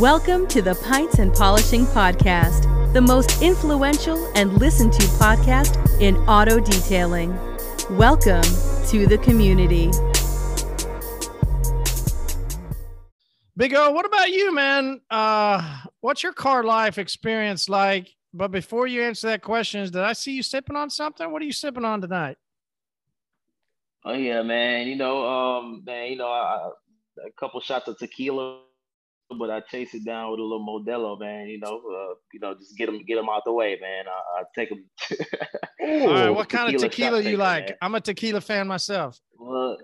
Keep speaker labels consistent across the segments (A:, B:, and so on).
A: Welcome to the Pints and Polishing Podcast, the most influential and listened to podcast in auto detailing. Welcome to the community.
B: Big O, what about you, man? Uh, what's your car life experience like? But before you answer that question, did I see you sipping on something? What are you sipping on tonight?
C: Oh yeah, man. You know, um, man, you know, I, a couple shots of tequila, but I chase it down with a little Modelo, man. You know, uh, you know, just get them, get them out the way, man. I, I take them.
B: All right, what kind of tequila you like? Man. I'm a tequila fan myself.
C: Well,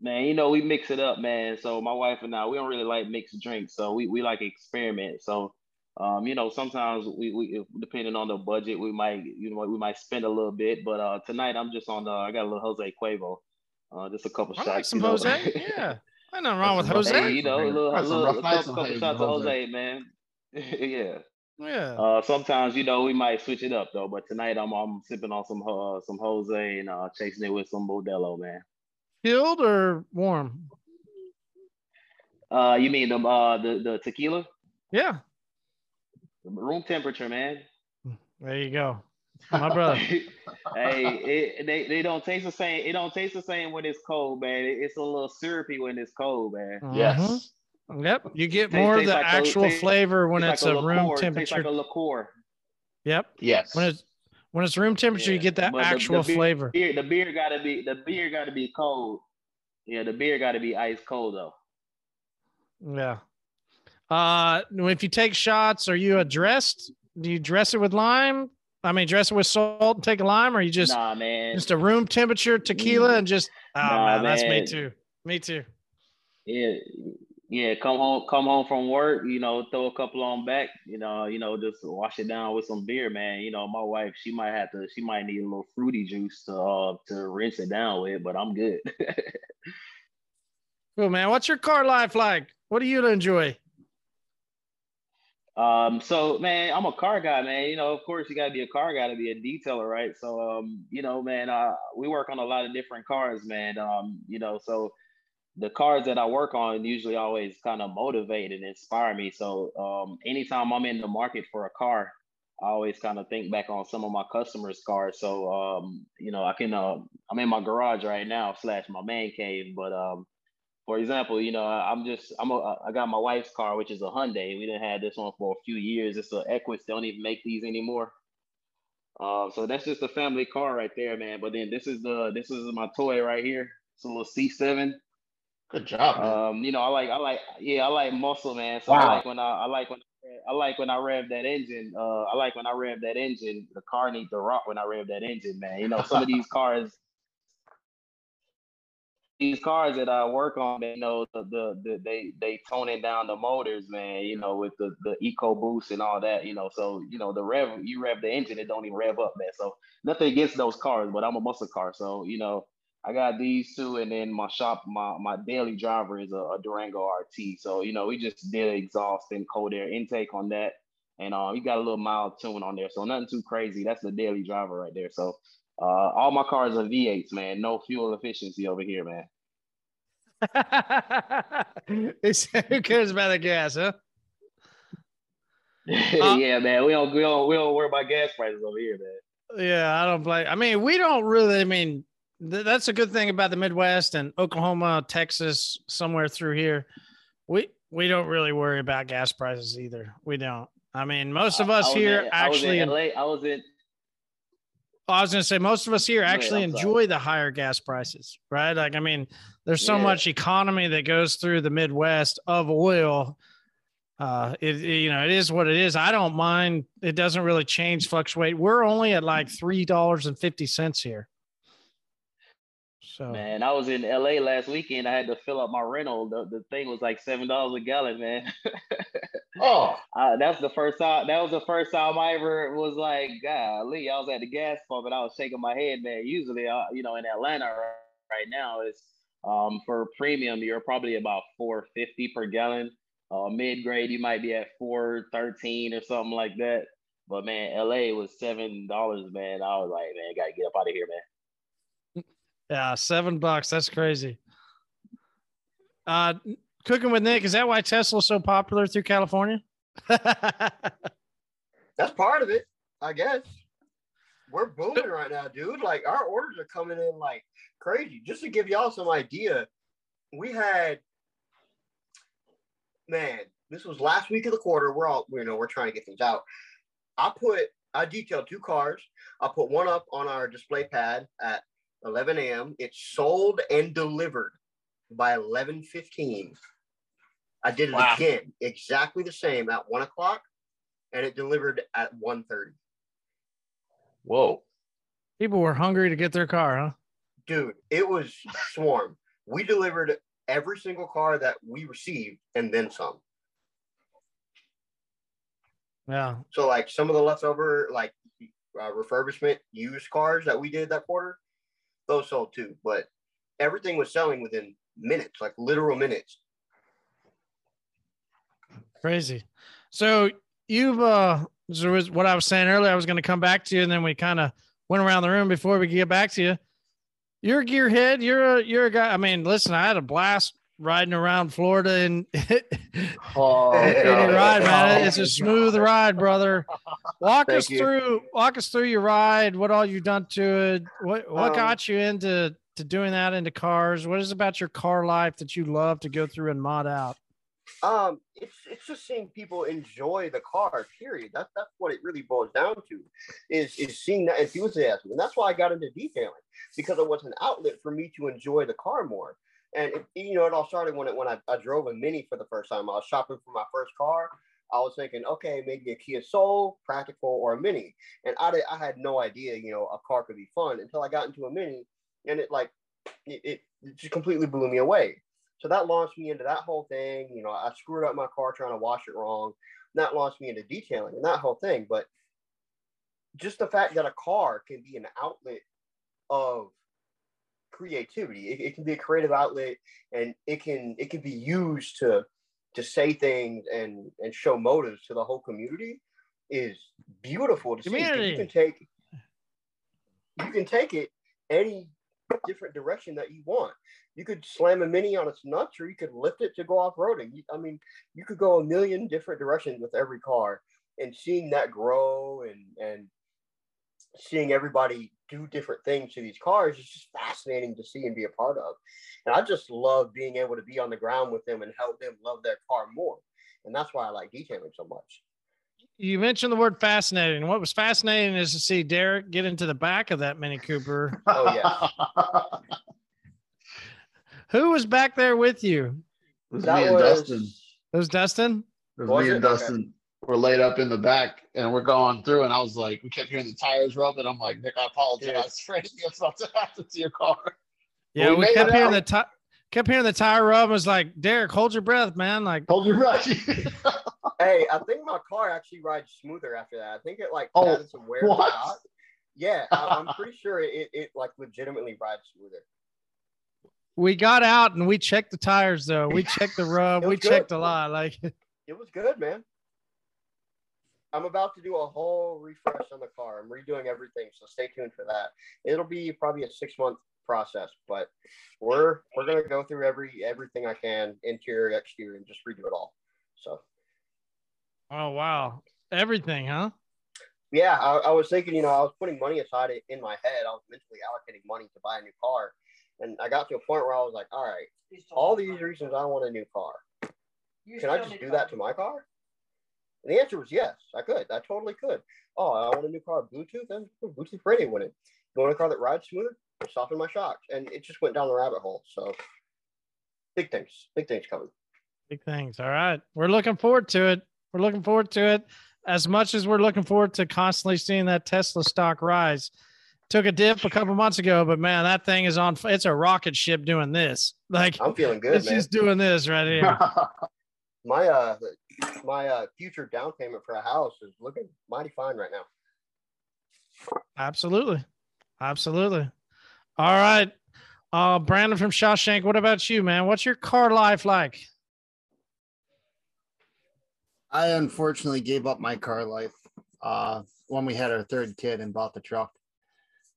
C: man, you know, we mix it up, man. So my wife and I, we don't really like mixed drinks, so we we like experiment. So um, you know, sometimes we, we depending on the budget, we might, you know, we might spend a little bit. But uh, tonight, I'm just on. the. I got a little Jose Cuervo, uh, just a couple
B: I
C: shots.
B: Like some Jose, yeah. I nothing wrong with Jose.
C: Hey, you know, a little, a little, a couple, couple shots of Jose, man. yeah.
B: Yeah.
C: Uh, sometimes you know we might switch it up though, but tonight I'm I'm sipping on some uh, some Jose and uh, chasing it with some Modelo, man.
B: Chilled or warm?
C: Uh, you mean the uh the the tequila?
B: Yeah.
C: Room temperature, man.
B: There you go, my brother.
C: hey, it, they they don't taste the same. It don't taste the same when it's cold, man. It's a little syrupy when it's cold, man.
B: Uh-huh. Yes. Yep, you get more of the like actual a, flavor when it's like a, a room liqueur. temperature.
C: Tastes like a liqueur.
B: Yep.
D: Yes.
B: When it's when it's room temperature, yeah. you get that but actual
C: the, the
B: flavor.
C: Beer, the beer gotta be the beer gotta be cold. Yeah, the beer gotta be ice cold though.
B: Yeah. Uh, if you take shots, are you addressed? Do you dress it with lime? I mean, dress it with salt and take a lime, or you just
C: nah, man,
B: just a room temperature tequila and just oh nah, man, that's me too. Me too.
C: Yeah, yeah. Come home, come home from work. You know, throw a couple on back. You know, you know, just wash it down with some beer, man. You know, my wife, she might have to, she might need a little fruity juice to uh, to rinse it down with, but I'm good.
B: cool, man. What's your car life like? What do you enjoy?
C: Um, so man, I'm a car guy, man. You know, of course you gotta be a car guy to be a detailer, right? So um, you know, man, uh, we work on a lot of different cars, man. Um, you know, so the cars that I work on usually always kind of motivate and inspire me. So um, anytime I'm in the market for a car, I always kind of think back on some of my customers' cars. So um, you know, I can uh, I'm in my garage right now slash my man cave, but um, for example, you know, I'm just I'm a I got my wife's car, which is a Hyundai. We didn't have this one for a few years. It's a Equus. They don't even make these anymore. Uh, so that's just a family car right there, man. But then this is the this is my toy right here. It's a little C7.
D: Good job. Man.
C: Um, you know, I like I like yeah, I like muscle, man. So wow. I like when I I like when I like when I rev that engine. Uh, I like when I rev that engine. The car needs to rock when I rev that engine, man. You know, some of these cars these cars that I work on, they know, the, the, the they they toning down the motors, man. You know, with the the eco boost and all that. You know, so you know the rev you rev the engine, it don't even rev up, man. So nothing against those cars, but I'm a muscle car, so you know. I got these two, and then my shop, my my daily driver is a, a Durango RT. So you know, we just did exhaust and cold air intake on that, and um, you got a little mild tune on there, so nothing too crazy. That's the daily driver right there. So uh, all my cars are V8s, man. No fuel efficiency over here, man.
B: Who cares about the gas, huh?
C: uh, yeah, man. We don't we don't we don't worry about gas prices over here, man.
B: Yeah, I don't blame. I mean, we don't really. I mean, th- that's a good thing about the Midwest and Oklahoma, Texas, somewhere through here. We we don't really worry about gas prices either. We don't. I mean, most of us here
C: in,
B: actually.
C: I was in LA. I was in
B: I was going to say most of us here actually enjoy the higher gas prices, right? Like, I mean, there's so yeah. much economy that goes through the Midwest of oil. Uh, it, it, you know, it is what it is. I don't mind. It doesn't really change, fluctuate. We're only at like three dollars and fifty cents here. So
C: man, I was in LA last weekend. I had to fill up my rental. The, the thing was like seven dollars a gallon, man.
D: oh,
C: uh, that's the first time. That was the first time I ever was like, golly, I was at the gas pump and I was shaking my head, man. Usually, uh, you know, in Atlanta right now, it's um, for premium, you're probably about four fifty per gallon. Uh, mid grade, you might be at four thirteen or something like that. But man, LA was seven dollars, man. I was like, man, gotta get up out of here, man.
B: Yeah, seven bucks. That's crazy. Uh, cooking with Nick. Is that why Tesla's so popular through California?
E: That's part of it, I guess. We're booming right now, dude. Like our orders are coming in like crazy. Just to give y'all some idea, we had man, this was last week of the quarter. We're all you know, we're trying to get things out. I put I detailed two cars. I put one up on our display pad at 11 a.m. It sold and delivered by 11:15. I did it wow. again, exactly the same at one o'clock, and it delivered at 1:30.
D: Whoa!
B: People were hungry to get their car, huh?
E: Dude, it was swarm. we delivered every single car that we received and then some.
B: Yeah.
E: So like some of the leftover like uh, refurbishment used cars that we did that quarter, those sold too. But everything was selling within minutes, like literal minutes.
B: Crazy. So you've uh so was what I was saying earlier, I was going to come back to you and then we kind of went around the room before we get back to you. You're a gearhead. You're a you're a guy. I mean, listen, I had a blast riding around Florida and oh, ride, man. It's a smooth ride, brother. Walk Thank us you. through walk us through your ride, what all you've done to it. What what um, got you into to doing that into cars? What is about your car life that you love to go through and mod out?
E: Um, it's it's just seeing people enjoy the car. Period. That's that's what it really boils down to, is is seeing that enthusiasm, and that's why I got into detailing because it was an outlet for me to enjoy the car more. And it, you know, it all started when it, when I, I drove a Mini for the first time. I was shopping for my first car. I was thinking, okay, maybe a Kia Soul, practical, or a Mini. And I, I had no idea, you know, a car could be fun until I got into a Mini, and it like it, it just completely blew me away. So that launched me into that whole thing. You know, I screwed up my car trying to wash it wrong. That launched me into detailing and that whole thing. But just the fact that a car can be an outlet of creativity. It, it, can be a creative outlet, and it can it can be used to to say things and and show motives to the whole community is beautiful to community. see. You can take you can take it any different direction that you want. You could slam a mini on its nuts, or you could lift it to go off roading. I mean, you could go a million different directions with every car, and seeing that grow and and seeing everybody do different things to these cars is just fascinating to see and be a part of. And I just love being able to be on the ground with them and help them love their car more. And that's why I like detailing so much.
B: You mentioned the word fascinating. What was fascinating is to see Derek get into the back of that Mini Cooper.
E: oh, yeah.
B: Who was back there with you?
D: It was that me and was... Dustin.
B: It was Dustin?
D: It was, was me it? and Dustin. Okay we're laid up in the back and we're going through and I was like, we kept hearing the tires rubbing. I'm like, Nick, I apologize for anything that's about to happen to your car.
B: Yeah, well, we, we kept hearing the tire kept hearing the tire rub. I was like, Derek, hold your breath, man. Like
D: hold your breath.
E: hey, I think my car actually rides smoother after that. I think it like oh, added some wear. What? Yeah, I, am pretty sure it, it like legitimately rides smoother.
B: We got out and we checked the tires though. We checked the rub. we good. checked a lot. Like
E: it was good, man. I'm about to do a whole refresh on the car. I'm redoing everything, so stay tuned for that. It'll be probably a six month process, but we're we're gonna go through every everything I can, interior, exterior, and just redo it all. So.
B: Oh wow! Everything, huh?
E: Yeah, I, I was thinking. You know, I was putting money aside in my head. I was mentally allocating money to buy a new car, and I got to a point where I was like, all right, all these reasons I want a new car. Can I just do that to my car? And the answer was yes, I could. I totally could. Oh, I want a new car, Bluetooth, and Bluetooth radio with it. You want a car that rides smoother? Soften my shocks. And it just went down the rabbit hole. So big things, big things coming.
B: Big things. All right. We're looking forward to it. We're looking forward to it as much as we're looking forward to constantly seeing that Tesla stock rise. Took a dip a couple months ago, but man, that thing is on. It's a rocket ship doing this. Like
E: I'm feeling good.
B: It's
E: man.
B: just doing this right here.
E: my uh my uh future down payment for a house is looking mighty fine right now.
B: Absolutely. Absolutely. All right. Uh Brandon from Shawshank, what about you, man? What's your car life like?
F: I unfortunately gave up my car life uh when we had our third kid and bought the truck.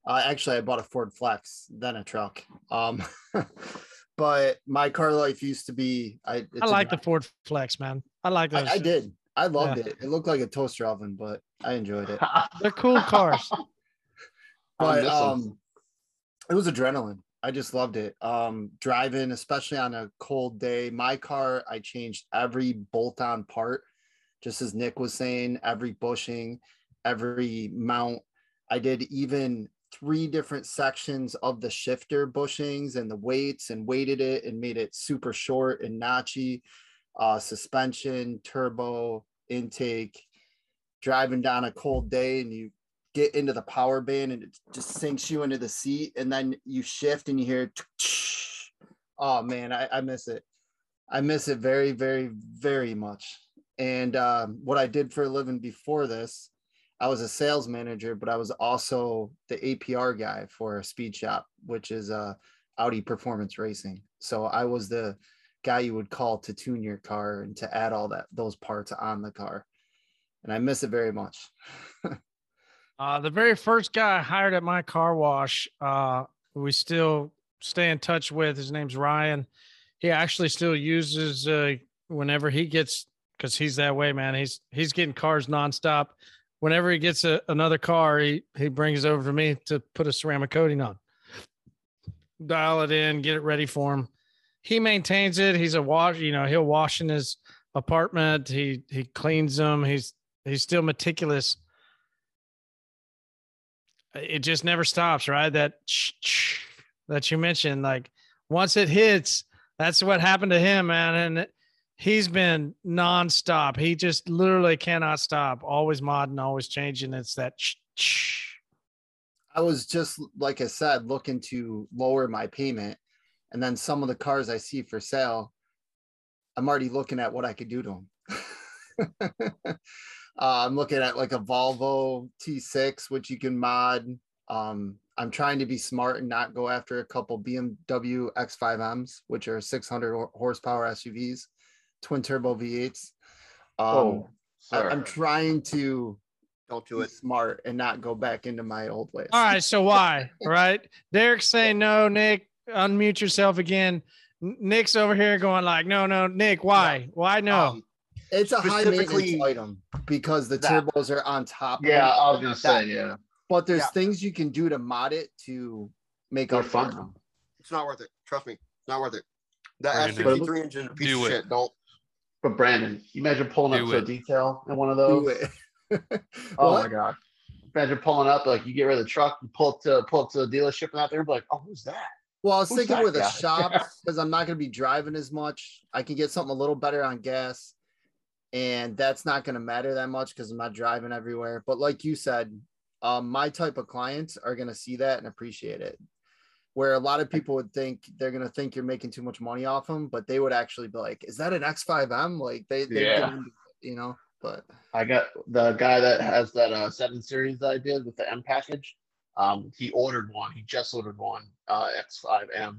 F: Uh, actually, I bought a Ford Flex, then a truck. Um, but my car life used to be. I it's
B: I
F: a
B: like the. Ford Flex, man. I like those.
F: I, I did. I loved
B: Yeah.
F: it. It looked like a toaster oven, but I enjoyed it.
B: They're cool cars.
F: But um, it was adrenaline. I just loved it. Um, driving, especially on a cold day. My car, I changed every bolt-on part, just as Nick was saying, every bushing, every mount. I did even three different sections of the shifter bushings and the weights and weighted it and made it super short and notchy. Uh, suspension, turbo, intake. Driving down a cold day and you get into the power band and it just sinks you into the seat and then you shift and you hear oh man I, I miss it i miss it very very very much and um, what i did for a living before this i was a sales manager but i was also the apr guy for speed shop which is uh, audi performance racing so i was the guy you would call to tune your car and to add all that those parts on the car and i miss it very much
B: Uh, the very first guy I hired at my car wash, uh, we still stay in touch with. His name's Ryan. He actually still uses uh, whenever he gets because he's that way, man. He's he's getting cars nonstop. Whenever he gets a, another car, he he brings it over to me to put a ceramic coating on. Dial it in, get it ready for him. He maintains it. He's a wash. You know, he'll wash in his apartment. He he cleans them. He's he's still meticulous it just never stops, right? That that you mentioned, like once it hits, that's what happened to him, man. And he's been nonstop. He just literally cannot stop. Always modding, always changing. It's that.
F: I was just like I said, looking to lower my payment, and then some of the cars I see for sale, I'm already looking at what I could do to them. uh, I'm looking at like a Volvo T6, which you can mod. Um, I'm trying to be smart and not go after a couple BMW X5Ms, which are 600 horsepower SUVs, twin turbo V8s. Um,
D: oh,
F: I, I'm trying to
E: Don't do it.
F: smart and not go back into my old ways.
B: All right, so why? Right? Derek's saying no. Nick, unmute yourself again. Nick's over here going like, no, no, Nick, why? Why no?
E: Um,
F: It's a high maintenance item because the
E: that.
F: turbos are on top.
D: yeah,
F: it.
D: I was gonna say yeah.
F: but there's
E: Yeah.
F: things you can do to mod it to make
D: They're
F: up
D: fun.
F: them.
E: it's not worth it. Trust me, not worth it. The
G: Brandon,
E: S53 engine piece of shit. Don't.
D: But Brandon, you imagine pulling up
G: Do
D: to a detail in one of those.
F: it.
D: Oh my god! Imagine pulling up like you get rid of the truck, you pull up to pull up to the dealership and out there, and be like, oh, who's that?
F: Well, I was
D: Who's
F: thinking
D: that
F: with a shop because I'm not going to be driving as much. I can get something a little better on gas, and that's not going to matter that much because I'm not driving everywhere. But like you said, um, my type of clients are going to see that and appreciate it. Where a lot of people would think they're going to think you're making too much money off them, but they would actually be like, "Is that an X5M?" Like they, they
D: Yeah.
F: it, you know. But
D: I got the guy that has that uh, seven series that I did with the M package. Um, he ordered one. He just ordered one uh, X5M,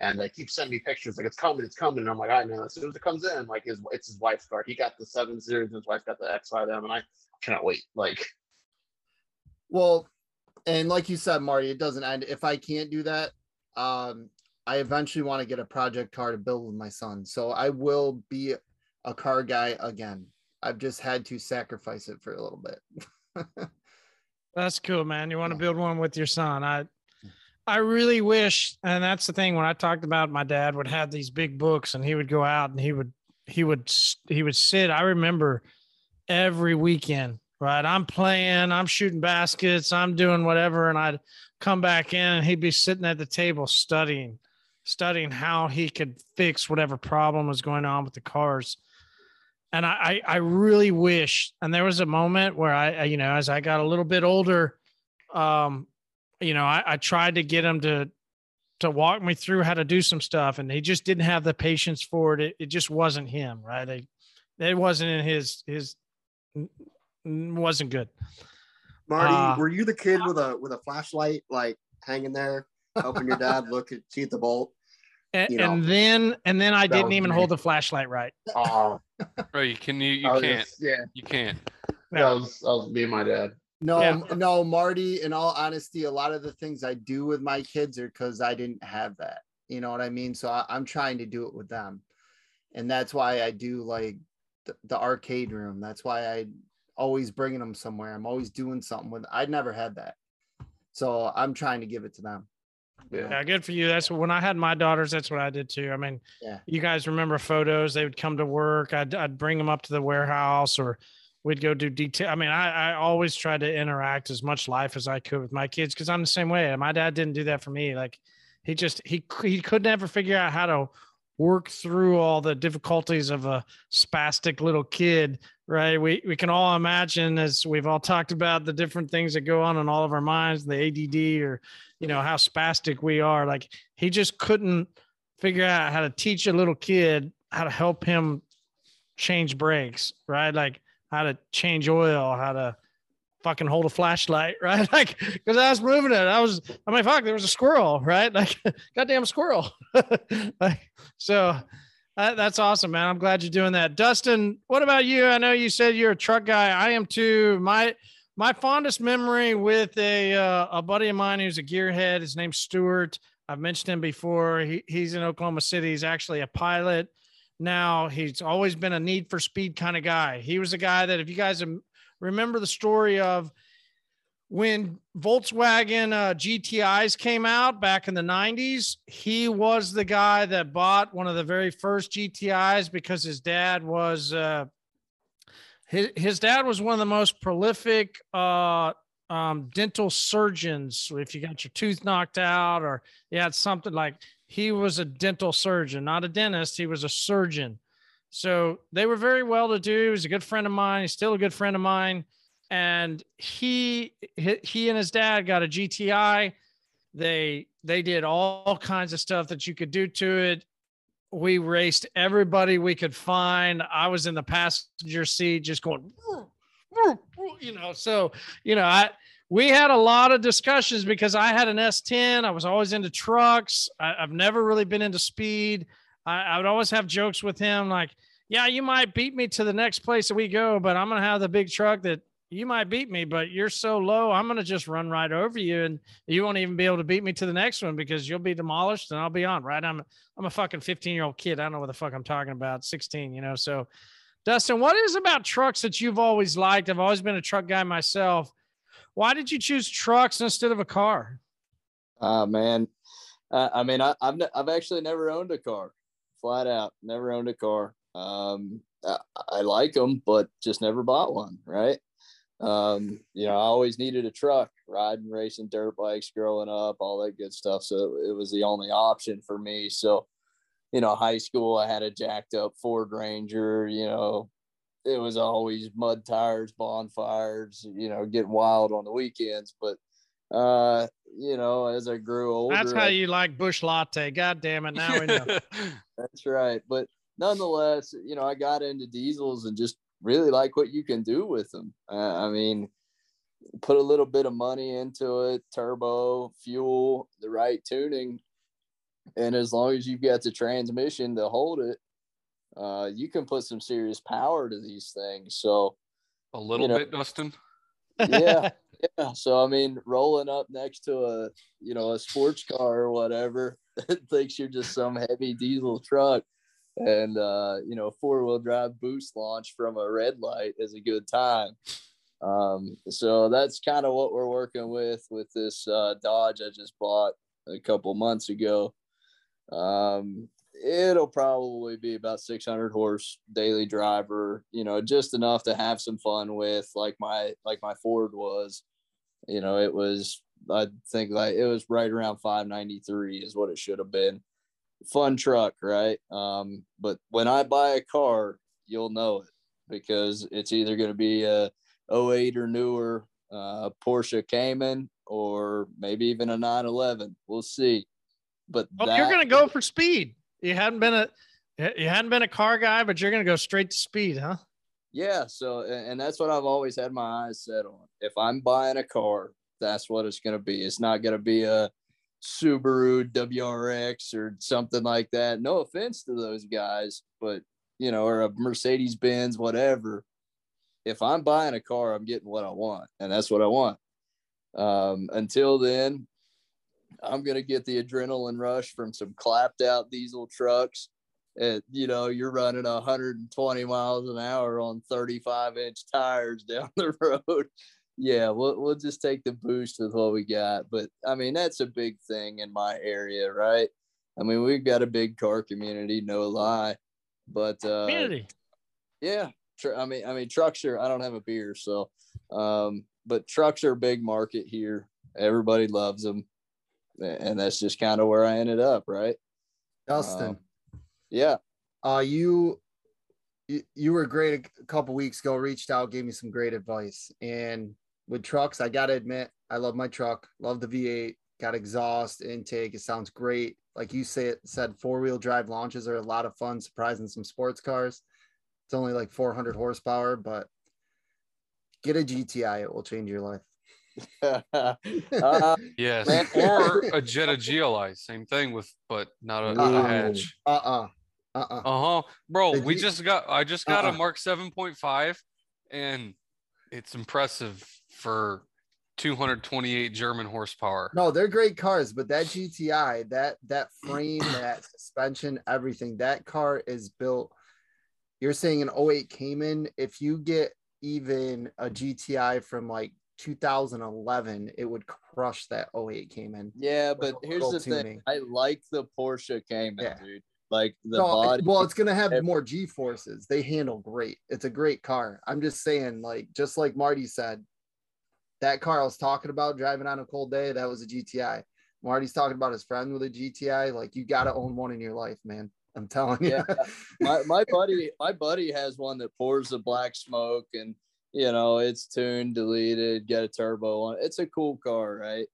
D: and they keep sending me pictures like it's coming, it's coming. And I'm like, I know. As soon as it comes in, like his it's his wife's car. He got the seven series, and his wife got the X5M, and I cannot wait. Like,
F: Well, and like you said, Marty, it doesn't end. If I can't do that, um, I eventually want to get a project car to build with my son. So I will be a car guy again. I've just had to sacrifice it for a little bit.
B: That's cool, man. You want to build one with your son. I I really wish, and that's the thing when I talked about my dad would have these big books and he would go out and he would he would he would sit. I remember every weekend, right? I'm playing, I'm shooting baskets, I'm doing whatever, and I'd come back in and he'd be sitting at the table studying, studying how he could fix whatever problem was going on with the cars. And I, I I really wish and there was a moment where I, I you know as I got a little bit older um you know I, I tried to get him to to walk me through how to do some stuff and he just didn't have the patience for it. It, it just wasn't him right? It, it wasn't in his his wasn't good
E: Marty,
B: Uh,
E: were you the kid with a with a flashlight like hanging there, helping your dad look at see the bolt?
B: and,
E: You know,
B: and then and then I
D: that
B: didn't even
D: me.
B: hold the flashlight right
D: oh,
G: Bro, you can you, you can't
D: just- yeah,
G: you can't.
D: that was that was me and my dad.
F: No,
B: Yeah.
F: no, Marty, in all honesty, a lot of the things I do with my kids are because I didn't have that. You know what I mean? So I, I'm trying to do it with them. And that's why I do like the, the arcade room. That's why I always bringing them somewhere. I'm always doing something with. I'd never had that, so I'm trying to give it to them.
B: Yeah. yeah. good for you. That's when I had my daughters. That's what I did too. I mean,
F: yeah.
B: you guys remember photos? They would come to work. I'd I'd bring them up to the warehouse, or we'd go do detail. I mean, I I always tried to interact as much life as I could with my kids because I'm the same way. My dad didn't do that for me. Like, he just he he could never figure out how to work through all the difficulties of a spastic little kid right? We we can all imagine as we've all talked about the different things that go on in all of our minds the add or you know how spastic we are. Like he just couldn't figure out how to teach a little kid how to help him change brakes right? Like how to change oil how to fucking hold a flashlight, right? Like, because I was moving it. I was, I mean, fuck, there was a squirrel, right? Like, goddamn squirrel. like, so uh, that's awesome, man. I'm glad you're doing that. Dustin, what about you? I know you said you're a truck guy. I am too. My, my fondest memory with a, uh, a buddy of mine who's a gearhead, his name's Stuart. I've mentioned him before. He, he's in Oklahoma City. He's actually a pilot now he's always been a need for speed kind of guy. He was a guy that if you guys remember the story of when Volkswagen uh, GTIs came out back in the 90s, he was the guy that bought one of the very first GTIs because his dad was uh, his, his dad was one of the most prolific uh, um, dental surgeons. If you got your tooth knocked out or you had something like he was a dental surgeon, not a dentist, he was a surgeon. So they were very well to do. He was a good friend of mine. He's still a good friend of mine. And he he and his dad got a GTI. They they did all kinds of stuff that you could do to it. We raced everybody we could find. I was in the passenger seat just going, you know, so you know, I we had a lot of discussions because I had an S10. I was always into trucks. I, have never really been into speed. I, I would always have jokes with him like, yeah, you might beat me to the next place that we go, but I'm going to have the big truck that you might beat me, but you're so low. I'm going to just run right over you and you won't even be able to beat me to the next one because you'll be demolished and I'll be on, right? I'm, I'm a fucking 15 year old kid. I don't know what the fuck I'm talking about. 16, you know? So Dustin, what is about trucks that you've always liked? I've always been a truck guy myself. Why did you choose trucks instead of a car?
G: Uh, man. Uh, I mean, I, I've, I've actually never owned a car flat out. Never owned a car. Um, I, I like them, but just never bought one. Right. Um, you know, I always needed a truck, riding, racing dirt bikes growing up, all that good stuff. So it was the only option for me. So, you know, high school, I had a jacked up Ford Ranger, you know, it was always mud tires, bonfires, you know, getting wild on the weekends. But uh, you know, as I grew older.
B: That's how I, you like Busch Latte. God damn it. Now we know.
G: that's right. But nonetheless, you know, I got into diesels and just really like what you can do with them. Uh, I mean, put a little bit of money into it, turbo, fuel, the right tuning. And as long as you've got the transmission to hold it, uh, you can put some serious power to these things. So
H: a little you know, bit, Dustin.
G: Yeah. Yeah. So I mean, rolling up next to a you know a sports car or whatever, thinks you're just some heavy diesel truck, and uh, you know four wheel drive boost launch from a red light is a good time. Um, so that's kind of what we're working with with this uh, Dodge I just bought a couple months ago. Um, it'll probably be about 600 horse daily driver you know just enough to have some fun with like my like my ford was. You know it was i think like it was right around 593 is what it should have been. Fun truck right? Um but when i buy a car you'll know it because it's either going to be a 08 or newer uh, porsche cayman or maybe even a 911 we'll see. But
B: oh, that, you're going to go for speed you hadn't been a you hadn't been a car guy, but you're gonna go straight to speed, huh?
G: Yeah. So, and that's what I've always had my eyes set on. If I'm buying a car, that's what it's gonna be. It's not gonna be a Subaru WRX or something like that. No offense to those guys, but you know, or a Mercedes Benz, whatever. If I'm buying a car, I'm getting what I want, and that's what I want. Um, until then, I'm gonna get the adrenaline rush from some clapped out diesel trucks. And you know, you're running 120 miles an hour on 35 inch tires down the road. Yeah, we'll we'll just take the boost with what we got. But I mean, that's a big thing in my area, right? I mean, we've got a big car community, no lie. But uh
B: Community.
G: yeah, tr- I mean, I mean, trucks are. I don't have a beer, so, um, but trucks are a big market here. Everybody loves them, and that's just kind of where I ended up, right?
F: Dustin,
G: Um, yeah,
F: uh, you, you you were great a couple weeks ago. Reached out, gave me some great advice. And with trucks, I gotta admit, I love my truck. Love the V8. Got exhaust intake. It sounds great. Like you say, it said four wheel drive launches are a lot of fun, surprising some sports cars. It's only like 400 horsepower, but get a GTI. It will change your life.
G: uh,
H: Yes.
G: Man.
H: or a Jetta GLI. Same thing with, but not a, not a
F: Ooh.
H: hatch.
F: Uh-uh. Uh-uh.
H: Uh huh. Bro,
F: The
H: we
F: G-
H: just got, I just got
F: Uh-uh.
H: a Mark 7.5 and it's impressive for 228 German horsepower.
F: No, they're great cars, but that GTI, that that frame, that suspension, everything, that car is built. You're saying an 08 Cayman, if you get even a GTI from like 2011, it would crush that 08 Cayman.
G: yeah, but
F: oh,
G: here's
F: little
G: the thing. I like the Porsche Cayman,
F: Yeah.
G: dude. Like the
F: No,
G: body.
F: well, it's gonna have more G forces. They handle great. It's a great car. I'm just saying, like, just like Marty said, that car I was talking about driving on a cold day, that was a GTI. Marty's talking about his friend with a GTI. Like, you gotta own one in your life, man. I'm telling you.
G: Yeah. my, my buddy my buddy has one that pours the black smoke and you know it's tuned deleted get a turbo on it. it's a cool car right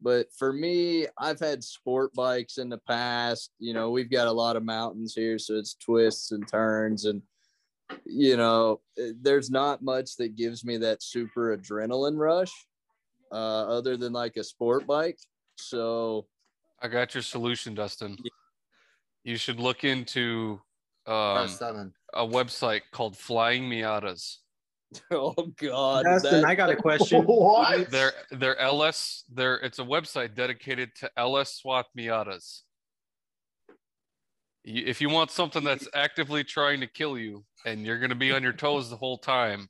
G: but for me i've had sport bikes in the past you know we've got a lot of mountains here so it's twists and turns and you know eh, there's not much that gives me that super adrenaline rush uh, other than like a sport bike so
H: I got your solution, Dustin. You should look into um, a website called Flying Miatas.
G: oh god
I: Dustin,
G: that-
I: I got a question.
D: What?
H: They're they're LS. They're it's a website dedicated to LS swap Miatas. You, if you want something that's actively trying to kill you and you're going to be on your toes the whole time,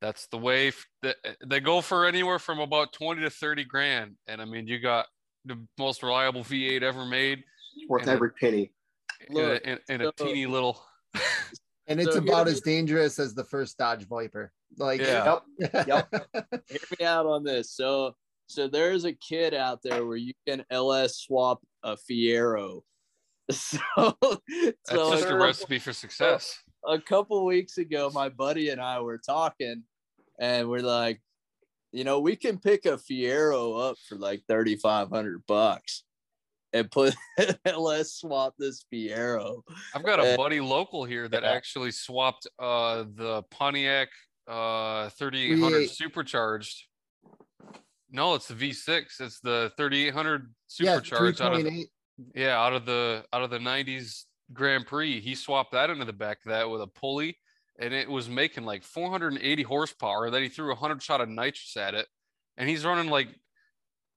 H: that's the way. f- that they go for anywhere from about twenty to thirty grand. And I mean, you got the most reliable V8 ever made
E: Worth
H: And a-
E: every penny.
H: in a,
G: Look,
H: in, in a teeny little.
F: And it's
G: So
F: about
G: here's-
F: as dangerous as the first Dodge Viper. Like,
H: Yeah.
E: Yep.
G: hear me out on this. So so there's a kid out there where you can LS swap a Fiero. So,
H: That's
G: so
H: just
G: a
H: a recipe for success.
G: a couple weeks ago, my buddy and I were talking, and we're like, you know, we can pick a Fiero up for like thirty five hundred bucks, and put LS swap this Fiero.
H: I've got a
G: Uh,
H: buddy local here that
G: yeah.
H: actually swapped uh, the Pontiac uh, 3800 supercharged. No, it's the V6. It's the 3800
F: yeah,
H: supercharged out of
F: 328.
H: yeah out of the out of the 90s Grand Prix. He swapped that into the back of that with a pulley, and it was making like 480 horsepower. Then he threw a hundred shot of nitrous at it, and he's running like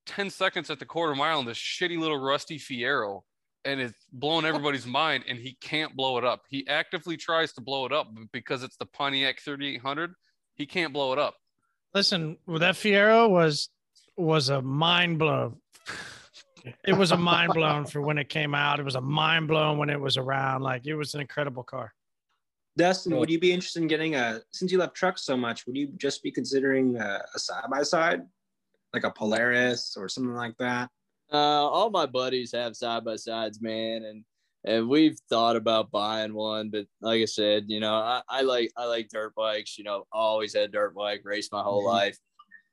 H: 10 seconds at the quarter mile in this shitty little rusty Fiero and it's blowing everybody's mind and he can't blow it up. He actively tries to blow it up but because it's the Pontiac 3800. He can't blow it up.
B: Listen, that Fiero was was a mind blow. It was a mind blown for when it came out. It was a mind blown when it was around. Like it was an incredible car.
I: Dustin, would you be interested in getting a? Since you love trucks so much, would you just be considering a, a side by side, like a Polaris or something like that?
G: Uh, all my buddies have side by sides, man, and and we've thought about buying one, but like I said, you know, I, I like I like dirt bikes. You know, always had a dirt bike, raced my whole
I: Mhm.
G: life.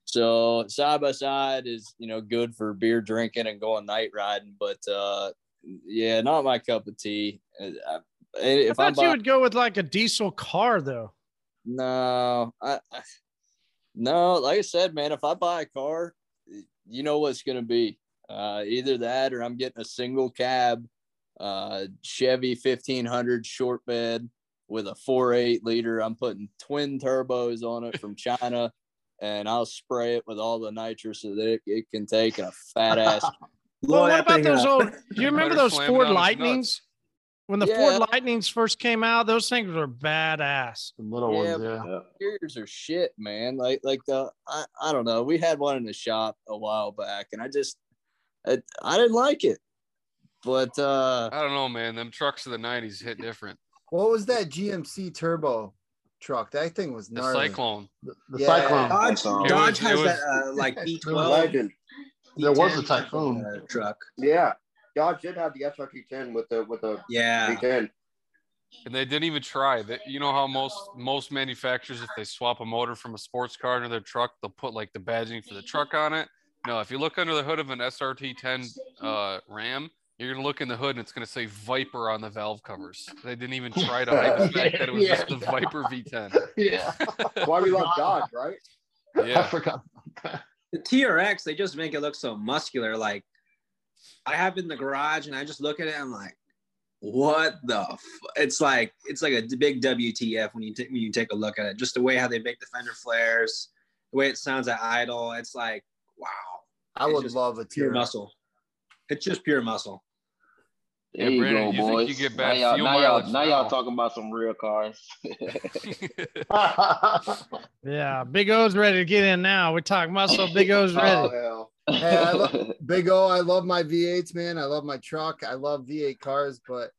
G: So side by side is you know good for beer drinking and going night riding, but uh, yeah, not my cup of tea. Uh, I- If
B: I
G: I'm
B: thought you
G: buying,
B: would go with like a diesel car though.
G: no, I, I no, like I said, man, if I buy a car, you know what's gonna be. Uh, either that or I'm getting a single cab uh Chevy 1500 short bed with a 4.8 liter. I'm putting twin turbos on it from China and I'll spray it with all the nitrous so that it, it can take and a fat ass.
B: Well, what about those
G: up.
B: old? Do you remember those Ford
H: on his
B: Lightnings? When the
G: Yeah.
B: Ford Lightnings first came out, those things were badass.
D: The little
G: Yeah,
D: ones, yeah.
G: Interiors are shit, man. Like like the I, I don't know. We had one in the shop a while back, and I just I, I didn't like it. But uh
H: I don't know, man. Them trucks of the '90s hit different.
F: What was that GMC turbo truck? That thing was
H: The
F: gnarly.
H: Syclone.
D: The, the
F: Yeah.
D: Syclone.
I: Dodge, Dodge
H: was-
I: has
H: it
I: that uh, like
E: The
I: B12.
D: There was a
I: B10
D: Typhoon.
I: uh, truck.
E: Yeah. Dodge did have the SRT 10 with the with the
I: Yeah.
E: V10.
H: And they didn't even try. That you know how most most manufacturers, if they swap a motor from a sports car into their truck, they'll put like the badging for the truck on it. No, if you look under the hood of an SRT 10 uh, Ram, you're gonna look in the hood and it's gonna say Viper on the valve covers. They didn't even try to hide the fact that it was just the Viper V10.
D: Yeah.
E: Why we love Dodge, right?
D: I
H: Yeah,
D: forgot.
I: The TRX, they just make it look so muscular. Like I have it in the garage and I just look at it, I'm like, what the f-? it's like it's like a big WTF when you t- when you take a look at it. Just the way how they make the fender flares, the way it sounds at idle, it's like, wow,
F: I
I: It's
F: would love a
I: pure
F: TRX.
I: muscle. It's just pure muscle.
H: Yeah,
C: There you
H: Brandon,
C: go,
H: you think you
C: boys.
H: get bad
C: now y'all, now, y'all, now
H: now.
C: y'all talking about some real cars.
B: Yeah, Big O's ready to get in now. We talk muscle. Big O's
E: Oh,
B: ready.
E: hell.
F: Hey, I lo- Big O, I love my V8s, man. I love my truck. I love V8 cars, but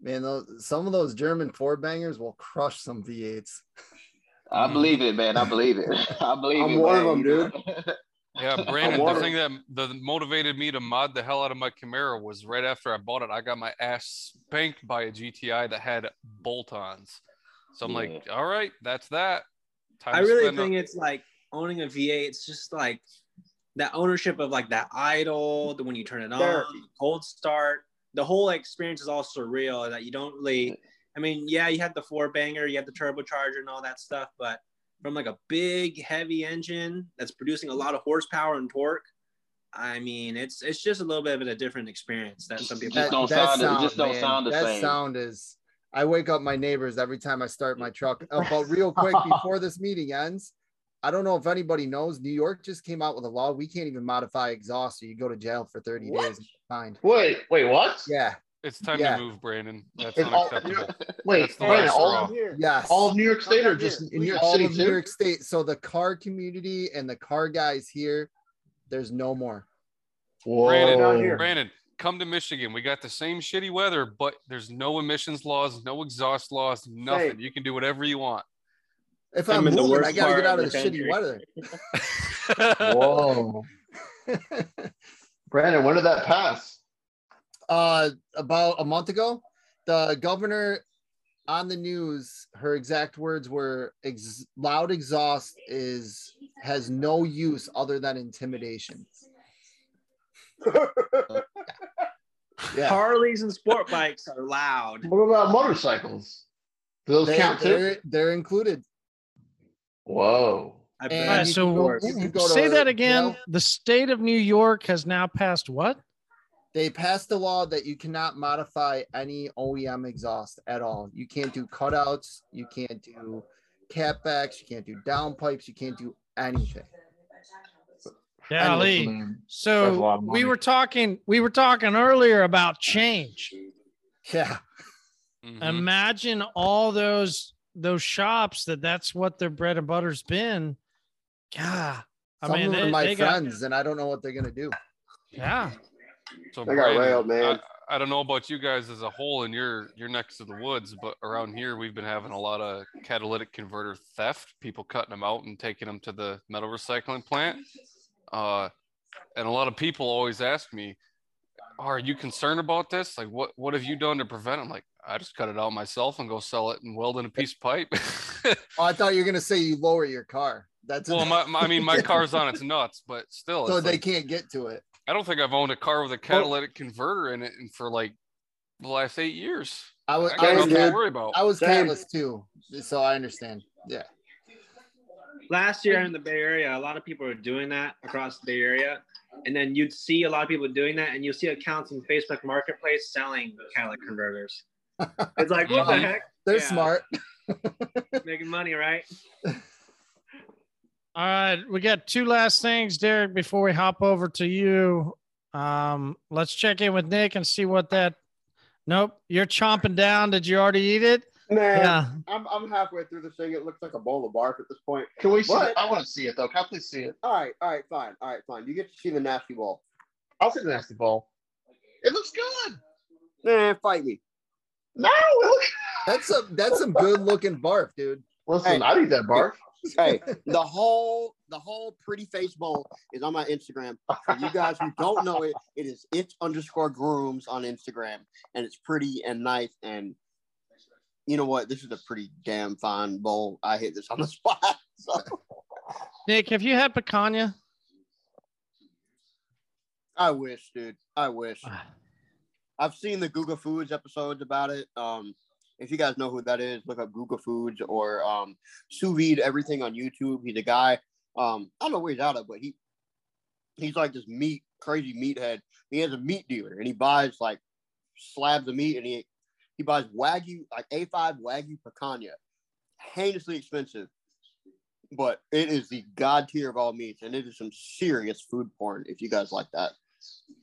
F: man, those some of those German four bangers will crush some V8s.
C: I believe it, man. I believe it. I believe
E: I'm
C: it.
E: one of them,
C: dude.
H: Yeah, Brandon,
E: water.
H: the thing that the motivated me to mod the hell out of my Camaro was right after I bought it, I got my ass spanked by a GTI that had bolt-ons. So I'm like, all right, that's that. Time
I: I really
H: spend a-
I: think it's like owning a V8. It's just like that ownership of like that idle, the when you turn it on,
E: Therapy.
I: cold start. The whole experience is all surreal. That you don't really. I mean, yeah, you had the four banger, you had the turbocharger and all that stuff, but from like a big heavy engine that's producing a lot of horsepower and torque. I mean, it's it's just a little bit of a different experience that some people.
C: Just don't sound- it just don't
F: man,
C: sound the
F: that
C: same.
F: sound is. I wake up my neighbors every time I start my truck. Oh, but real quick before this meeting ends, I don't know if anybody knows. New York just came out with a law. We can't even modify exhaust, so you go to jail for 30
I: What?
F: days. and.
D: Wait, wait, what?
F: Yeah.
H: It's time
F: Yeah.
H: to move, Brandon. That's
D: It's all-
H: unacceptable.
D: Wait,
H: That's the
D: Brandon,
H: last
D: all,
H: straw.
F: Yes.
D: all of New York State or just
E: here.
D: in New York
F: all
D: City
F: of? New York State. So the car community and the car guys here, there's no more.
D: Whoa.
H: Brandon,
E: Down here.
H: Brandon, come to Michigan. We got the same shitty weather, but there's no emissions laws, no exhaust laws, nothing.
E: Same.
H: You can do whatever you want.
F: If
I: I'm
F: I'm,
I: in the
F: moving,
I: worst
F: I gotta get out
I: of
F: of the
I: the
F: shitty
I: country.
F: weather.
D: Whoa. Brandon, when did that pass?
F: uh about a month ago the governor on the news her exact words were ex- loud exhaust is has no use other than intimidation yeah
I: Harleys and sport bikes are loud.
D: What about motorcycles? Do those
F: they,
D: count too?
F: they're, they're included
D: Whoa.
I: I
B: All right, so
F: go- go
B: say
F: to
B: that again.
F: jail.
B: The state of New York has now passed what?
F: they passed a law that you cannot modify any OEM exhaust at all. You can't do cutouts, you can't do catbacks, you can't do downpipes, you can't do anything.
B: Yeah, Lee.
D: man,
B: So we were talking. We were talking earlier about change.
F: Yeah.
H: Mhm.
B: Imagine all those those shops that that's what their bread and butter's been. Yeah, I
F: Some
B: mean,
F: of
B: they,
F: my
B: they got
F: friends, and I don't know what they're gonna do.
B: yeah.
H: So
E: They got railed, man.
H: I, I don't know about you guys as a whole, and you're you're next to the woods, but around here we've been having a lot of catalytic converter theft. People cutting them out and taking them to the metal recycling plant. Uh, and a lot of people always ask me, "Are you concerned about this? Like, what what have you done to prevent?" it?" I'm like, I just cut it out myself and go sell it and weld in a piece of pipe.
F: Oh, I thought you were gonna say you lower your car. That's
H: well, my, my I mean, my car's on its nuts, but still,
F: so they
H: like-
F: can't get to it.
H: I don't think I've owned a car with a catalytic converter in it in- for like the last eight years.
F: I was
H: I
F: I was
H: nothing
F: cat,
H: worry about.
F: I was
E: Same.
F: catless too, so I understand. Yeah.
I: last year in the Bay Area, a lot of people are doing that across the Bay Area. And then you'd see a lot of people doing that, and you'll see accounts in Facebook Marketplace selling catalytic converters. It's like, what the heck?
F: They're
I: Yeah.
F: smart.
I: Making money, right?
B: All right, we got two last things, Derek, before we hop over to you. Um, let's check in with Nick and see what that. Nope, you're chomping down. Did you already eat it?
E: Nah,
B: Yeah.
E: I'm, I'm halfway through this thing. It looks like a bowl of barf at this point.
D: Can we see
E: What?
D: it? I want to see it though. Can I please see it?
E: All right, all right, fine, all right, fine. You get to see the nasty bowl.
D: I'll see the nasty bowl. It looks good.
E: Man, fight me.
D: No.
F: That's some that's some good looking barf, dude.
D: Listen,
E: Hey.
D: I need that barf.
E: Hey, the whole the whole pretty face bowl is on my Instagram. For you guys who don't know it, it is it underscore grooms on Instagram, and it's pretty and nice. And you know what? This is a pretty damn fine bowl. I hit this on the spot. So
B: Nick, have you had picanha?
E: I wish, dude. I wish. Ah. I've seen the Guga Foods episodes about it. Um, if you guys know who that is, look up Guga Foods or um, sous vide everything on YouTube. He's a guy. Um, I don't know where he's out of, but he he's like this meat crazy meathead. He has a meat dealer and he buys like slabs of meat and he he buys wagyu like A5 wagyu picanha, heinously expensive, but it is the god tier of all meats and it is some serious food porn. If you guys like that,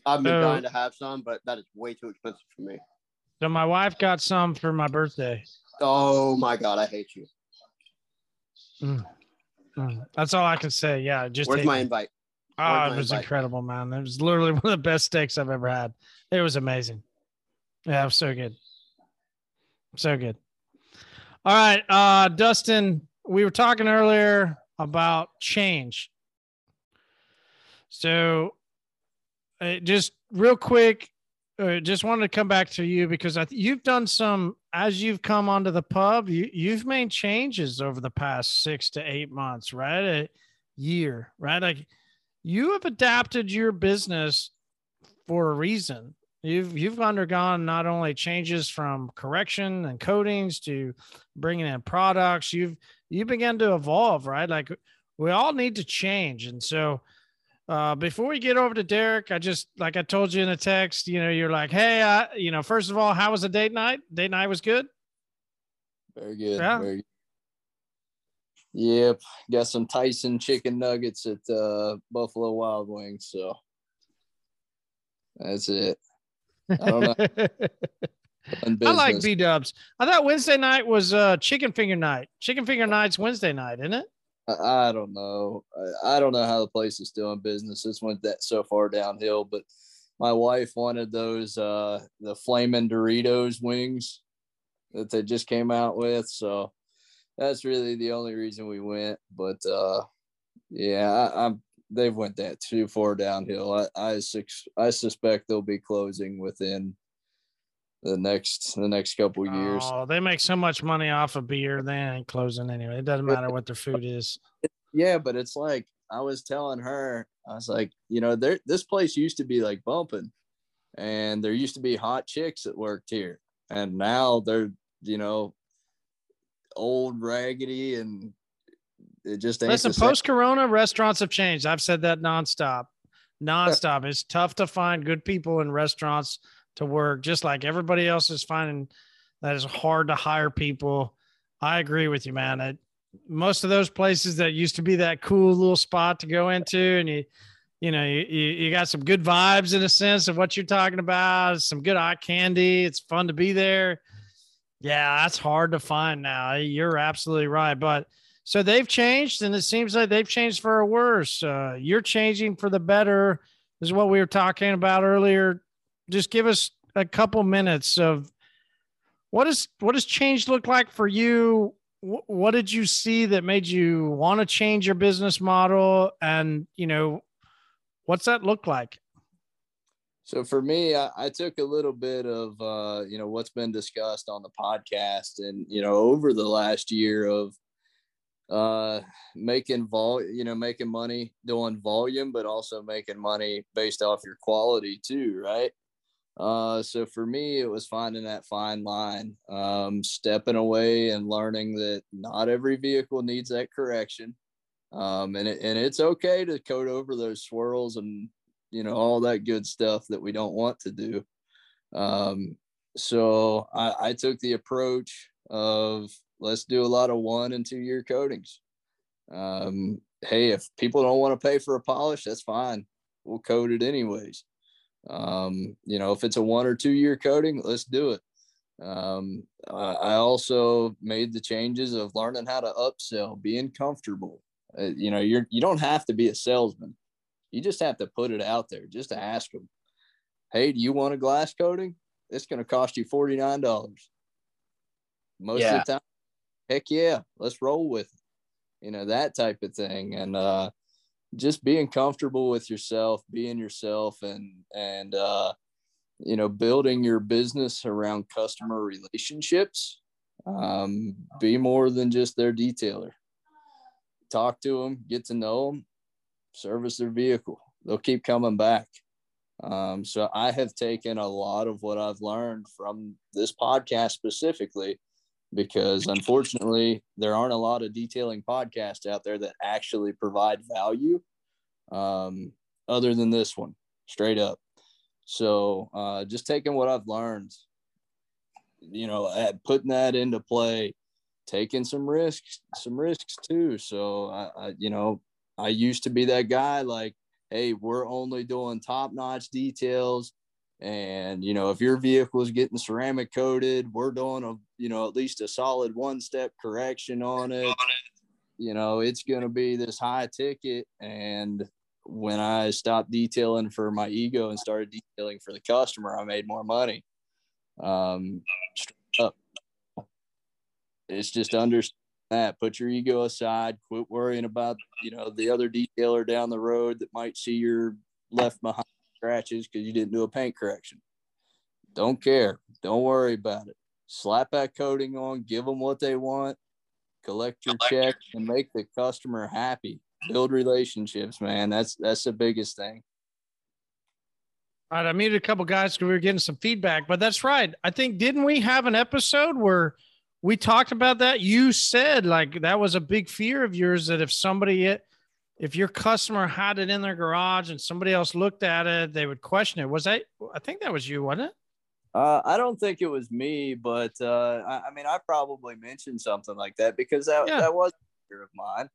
E: I've been
B: Oh.
E: dying to have some, but that is way too expensive for me.
B: So my wife got some for my birthday.
E: Oh my god, I hate you.
B: Mm. That's all I can say. Yeah, just
E: Where's my
B: me.
E: invite?
B: Oh, it was
E: invite?
B: incredible, man. It was literally one of the best steaks I've ever had. It was amazing. Yeah, it was so good. So good. All right. Uh Dustin, we were talking earlier about change. So uh, just real quick, uh, just wanted to come back to you because th- you've done some as you've come onto the pub. You you've made changes over the past six to eight months, right? A year, right? Like you have adapted your business for a reason. You've you've undergone not only changes from correction and coatings to bringing in products. You've you began to evolve, right? Like we all need to change, and so uh, before we get over to Derek, I just like I told you in a text, you know, you're like, hey, I, you know, first of all, how was the date night? Date night was good.
G: Very good.
B: Yeah.
G: Very good. Yep. Got some Tyson chicken nuggets at uh, Buffalo Wild Wings. So that's it. I don't know.
B: I like. B Dubs. I thought Wednesday night was uh chicken finger night. Chicken finger night's Wednesday night, isn't it?
G: I, don't know. I, I don't know how the place is in business. This went that so far downhill, but my wife wanted those uh the flaming Doritos wings that they just came out with. So that's really the only reason we went. But uh yeah, I, I'm they've went that too far downhill. I I, I suspect they'll be closing within the next the next couple years.
B: Oh, they make so much money off of beer. They ain't closing anyway. It doesn't matter what their food is.
G: Yeah, but it's like I was telling her, I was like, you know, there this place used to be like bumping, and there used to be hot chicks that worked here, and now they're you know old raggedy and it just ain't
B: Listen, post Corona, restaurants have changed. I've said that nonstop, nonstop. it's tough to find good people in restaurants to work, just like everybody else is finding that it's hard to hire people. I agree with you, man. It, most of those places that used to be that cool little spot to go into, and you, you know, you, you, you got some good vibes in a sense of what you're talking about, some good eye candy. It's fun to be there. Yeah, that's hard to find now. You're absolutely right. But so they've changed, and it seems like they've changed for a worse. Uh, you're changing for the better, is what we were talking about earlier. Just give us a couple minutes of what is what does change look like for you? What did you see that made you want to change your business model? And you know, what's that look like?
G: So for me, I, I took a little bit of uh, you know what's been discussed on the podcast, and you know over the last year of uh making vol you know making money doing volume but also making money based off your quality too right uh so for me it was finding that fine line um stepping away and learning that not every vehicle needs that correction um and it, and it's okay to coat over those swirls and you know all that good stuff that we don't want to do um so i i took the approach of let's do a lot of one and two year coatings um hey, if people don't want to pay for a polish, that's fine. We'll coat it anyways. Um, you know, if it's a one or two year coating, let's do it. Um, I also made the changes of learning how to upsell, being comfortable. Uh, you know, you're you don't have to be a salesman. You just have to put it out there. Just to ask them, hey, do you want a glass coating? It's going to cost you forty nine dollars. Most yeah. of the time, heck yeah, let's roll with it. You know that type of thing, and uh, just being comfortable with yourself, being yourself, and and uh, you know building your business around customer relationships. Um, be more than just their detailer. Talk to them, get to know them, service their vehicle. They'll keep coming back. Um, so I have taken a lot of what I've learned from this podcast specifically, because unfortunately there aren't a lot of detailing podcasts out there that actually provide value um, other than this one, straight up. So uh, just taking what I've learned, you know, putting that into play, taking some risks, some risks too. So I, I, you know, I used to be that guy like, hey, we're only doing top notch details. And you know, if your vehicle is getting ceramic coated, we're doing a you know at least a solid one step correction on it. You know, it's going to be this high ticket, and when I stopped detailing for my ego and started detailing for the customer, I made more money. Um, up. It's just understand that. Put your ego aside. Quit worrying about you know the other detailer down the road that might see your left behind scratches because you didn't do a paint correction. Don't care. Don't worry about it. Slap that coating on. Give them what they want. Collect your check and make the customer happy build relationships, man. That's that's the biggest thing.
B: All right, I muted a couple guys because we were getting some feedback, but that's right. I think didn't we have an episode where we talked about that? You said like that was a big fear of yours that if somebody if your customer had it in their garage and somebody else looked at it, they would question it. Was that I think that was you, wasn't it?
G: Uh, I don't think it was me, but uh, I, I, mean, I probably mentioned something like that because that, yeah. that was a fear of mine.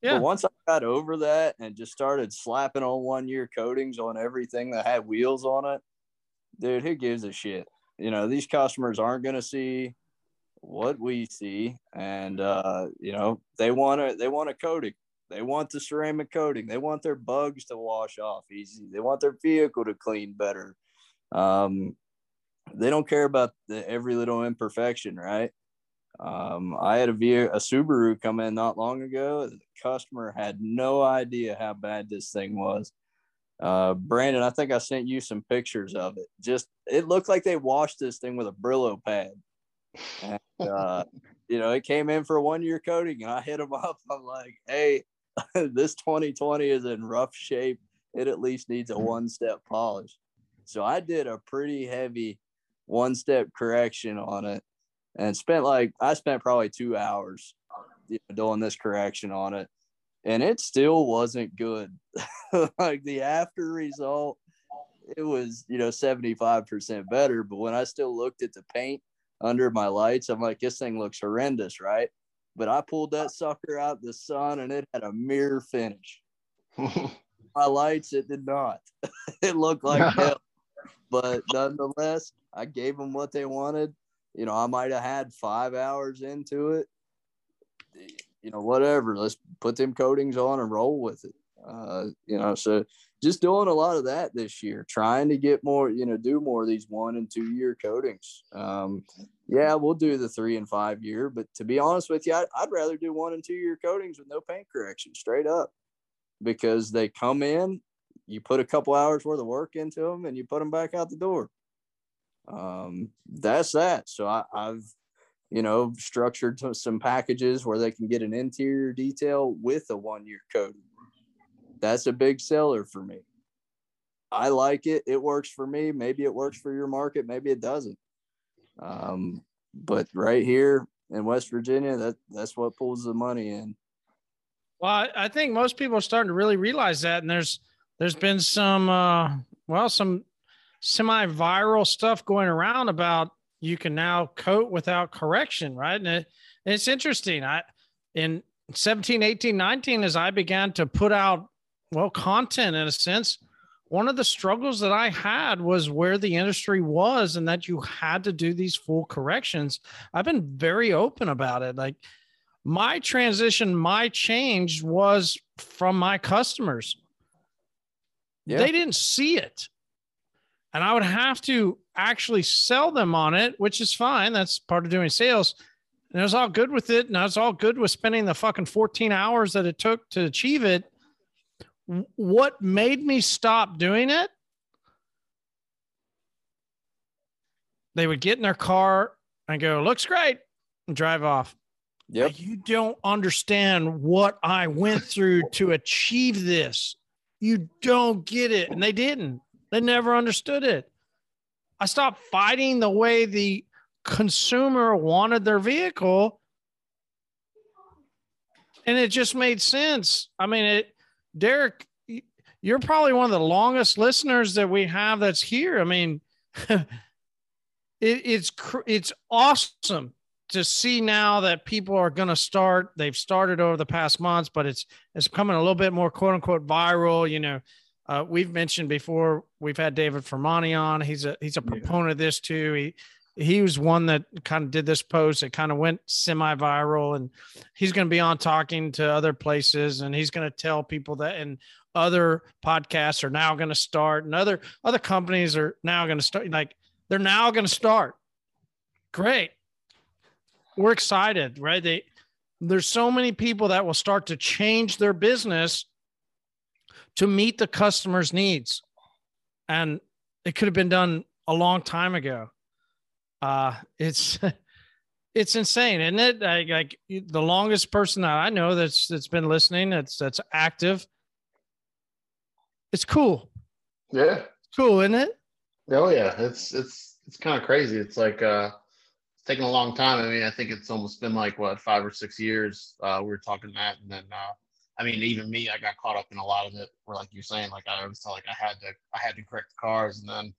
G: Yeah. But once I got over that and just started slapping on one year coatings on everything that had wheels on it, dude, who gives a shit? You know, these customers aren't going to see what we see, and uh, you know, they want to they want a coating. They want the ceramic coating. They want their bugs to wash off easy. They want their vehicle to clean better. Um, they don't care about the every little imperfection, right? Um, I had a, view, a Subaru come in not long ago. The customer had no idea how bad this thing was. Uh, Brandon, I think I sent you some pictures of it. Just it looked like they washed this thing with a Brillo pad. And, uh, you know, it came in for a one year coating, and I hit them up. I'm like, hey, this 2020 is in rough shape. It at least needs a mm-hmm. one step polish. So I did a pretty heavy one step correction on it and spent like I spent probably two hours doing this correction on it, and it still wasn't good. like the after result, it was you know seventy five percent better, but when I still looked at the paint under my lights, I'm like, this thing looks horrendous, right? But I pulled that sucker out the sun, and it had a mirror finish. my lights, it did not. it looked like hell. But nonetheless, I gave them what they wanted you know, I might have had five hours into it. You know, whatever. Let's put them coatings on and roll with it. Uh, you know, so just doing a lot of that this year, trying to get more, you know, do more of these one and two year coatings. Um, yeah, we'll do the three and five year, but to be honest with you, I'd, I'd rather do one and two year coatings with no paint correction straight up because they come in, you put a couple hours worth of work into them and you put them back out the door um, that's that. So I, I've, you know, structured some packages where they can get an interior detail with a one year coating. That's a big seller for me. I like it. It works for me. Maybe it works for your market. Maybe it doesn't. Um, but right here in West Virginia, that that's what pulls the money in.
B: Well, I think most people are starting to really realize that, and there's there's been some uh, well some semi-viral stuff going around about you can now coat without correction, right? And it, it's interesting. I in 17, 18, 19, as I began to put out, well, content in a sense, one of the struggles that I had was where the industry was and that you had to do these full corrections. I've been very open about it. Like my transition, my change was from my customers.
G: Yeah.
B: They didn't see it. And I would have to actually sell them on it, which is fine. That's part of doing sales. And I was all good with it. And I was all good with spending the fucking 14 hours that it took to achieve it. What made me stop doing it? They would get in their car and go, looks great, and drive off.
G: Yep.
B: You don't understand what I went through to achieve this. You don't get it. And they didn't. They never understood it. I stopped fighting the way the consumer wanted their vehicle. And it just made sense. I mean, it, Derek, you're probably one of the longest listeners that we have that's here. I mean, it, it's it's awesome to see now that people are going to start. They've started over the past months, but it's it's coming a little bit more quote unquote viral. You know, uh, we've mentioned before we've had David Fermani on. He's a he's a proponent of this too. He he was one that kind of did this post. that kind of went semi viral, and he's going to be on talking to other places, and he's going to tell people that and other podcasts are now going to start, and other other companies are now going to start. Like they're now going to start. Great, we're excited, right? They there's so many people that will start to change their business to meet the customer's needs. And it could have been done a long time ago. Uh, it's it's insane, isn't it? Like, like the longest person that I know that's that's been listening, that's that's active. It's cool.
D: Yeah.
B: It's cool, isn't it?
D: Oh yeah. It's it's it's kind of crazy. It's like uh it's taken a long time. I mean, I think it's almost been like what five or six years. Uh we were talking that and then uh I mean even me, I got caught up in a lot of it where like you're saying, like I was like I had to I had to correct the cars and then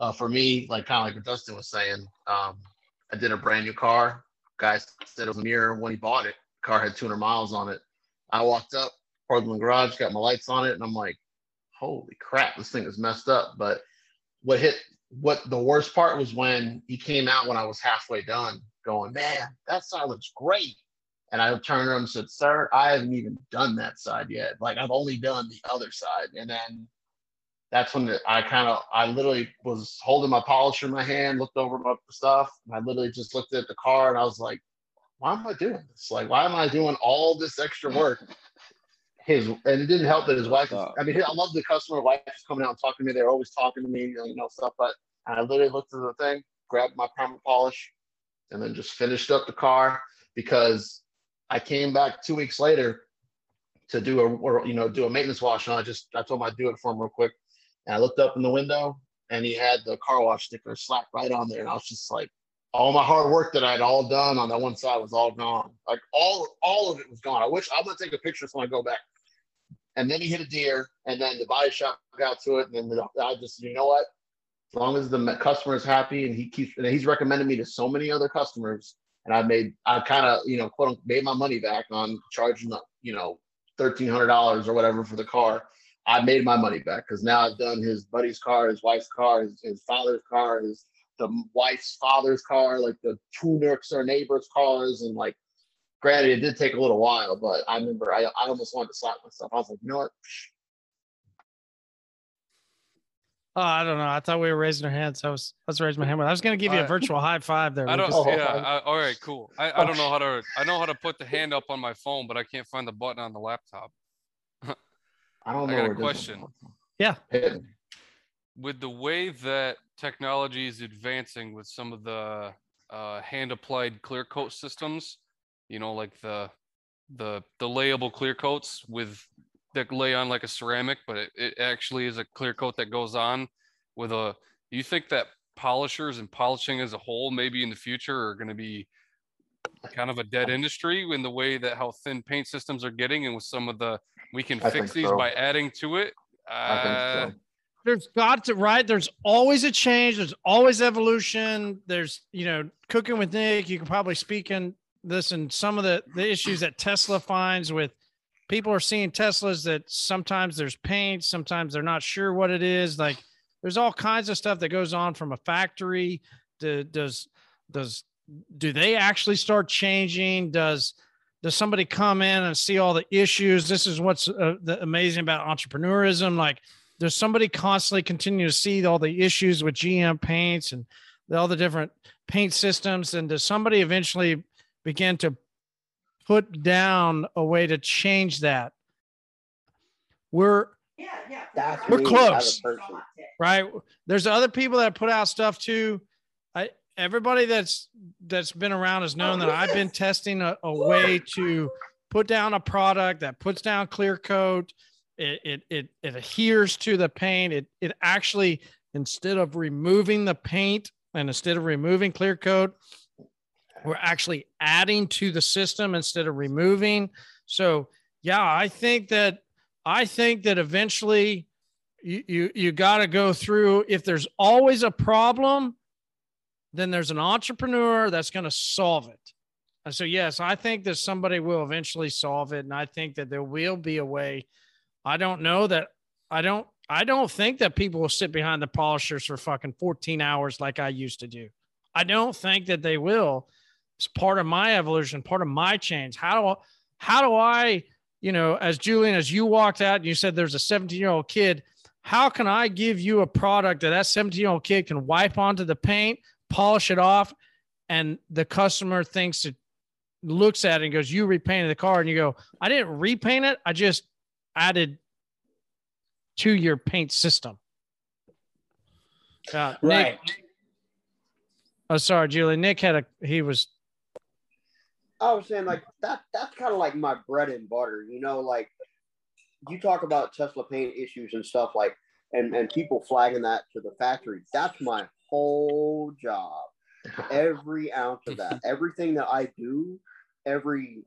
D: uh for me, like kind of like what Dustin was saying, um I did a brand new car. Guy said it was a mirror when he bought it. Car had 200 miles on it. I walked up, parked in the garage, got my lights on it, and I'm like, holy crap, this thing is messed up. But what hit what the worst part was when he came out when I was halfway done, going, Man, that side looks great. And I turned around and said, Sir, I haven't even done that side yet. Like I've only done the other side. And then that's when the, I kind of I literally was holding my polisher in my hand, looked over my stuff, and I literally just looked at the car and I was like, why am I doing this? Like, why am I doing all this extra work? His and it didn't help that his wife. I mean, I love the customer wife is coming out and talking to me. They're always talking to me, you know, stuff. But I literally looked at the thing, grabbed my primer polish, and then just finished up the car because I came back two weeks later to do a or you know do a maintenance wash. And I just I told him I'd do it for him real quick, and I looked up in the window and he had the car wash sticker slapped right on there, and I was just like, all my hard work that I'd all done on that one side was all gone. Like all all of it was gone. I wish I'm gonna take a picture so I go back. And then he hit a deer, and then the body shop got to it, and then the, I just you know what? As long as the customer is happy, and he keeps and he's recommended me to so many other customers, and I made I kind of you know quote unquote, made my money back on charging the you know thirteen hundred dollars or whatever for the car. I made my money back because now I've done his buddy's car, his wife's car, his, his father's car, his the wife's father's car, like the two next our neighbors' cars, and like granted it did take a little while, but I remember I, I almost wanted to slap myself. I was like, you know what?
B: Oh, I don't know. I thought we were raising our hands. I was I was raising my hand. I was going to give you a
H: I-
B: virtual high five there.
H: I don't.
B: Lucas.
H: Yeah. I, all right. Cool. I, I don't know how to. I know how to put the hand up on my phone, but I can't find the button on the laptop.
D: I don't
H: I
D: know.
H: got a question.
B: Yeah.
H: With the way that technology is advancing with some of the uh, hand applied clear coat systems, you know, like the the the layable clear coats with that lay on like a ceramic, but it, it actually is a clear coat that goes on with a. You think that polishers and polishing as a whole, maybe in the future, are going to be kind of a dead industry in the way that how thin paint systems are getting, and with some of the we can
D: I
H: fix these
D: so.
H: by adding to it.
D: I think
H: Uh,
D: so.
B: There's got to right. There's always a change. There's always evolution. There's you know cooking with Nick. You can probably speak in this and some of the the issues that Tesla finds with people are seeing Teslas that sometimes there's paint, sometimes they're not sure what it is. Like there's all kinds of stuff that goes on from a factory. Do, does does do they actually start changing? Does does somebody come in and see all the issues? This is what's uh, the amazing about entrepreneurism. Like, does somebody constantly continue to see all the issues with GM paints and all the different paint systems? And does somebody eventually begin to put down a way to change that? We're yeah, yeah.
E: That's
B: we're close,
E: as a person.
B: right? There's other people that put out stuff too. Everybody that's that's been around has known that I've been testing a, a way to put down a product that puts down clear coat. It, it it it adheres to the paint. It it actually instead of removing the paint and instead of removing clear coat, we're actually adding to the system instead of removing. So yeah, I think that I think that eventually you you, you got to go through if there's always a problem then there's an entrepreneur that's going to solve it. And so yes i think that somebody will eventually solve it and i think that there will be a way. I don't know that i don't i don't think that people will sit behind the polishers for fucking 14 hours like i used to do. I don't think that they will. It's part of my evolution part of my change. How do I, how do i you know as julian as you walked out and you said there's a 17 year old kid how can i give you a product that that 17 year old kid can wipe onto the paint polish it off and the customer thinks it looks at it and goes you repainted the car and you go i didn't repaint it i just added to your paint system uh,
I: Right.
B: Nick, oh sorry Julie. nick had a he was
E: I was saying like that that's kind of like my bread and butter, you know, like you talk about Tesla paint issues and stuff like and and people flagging that to the factory. That's my whole job. Every ounce of that, everything that I do, every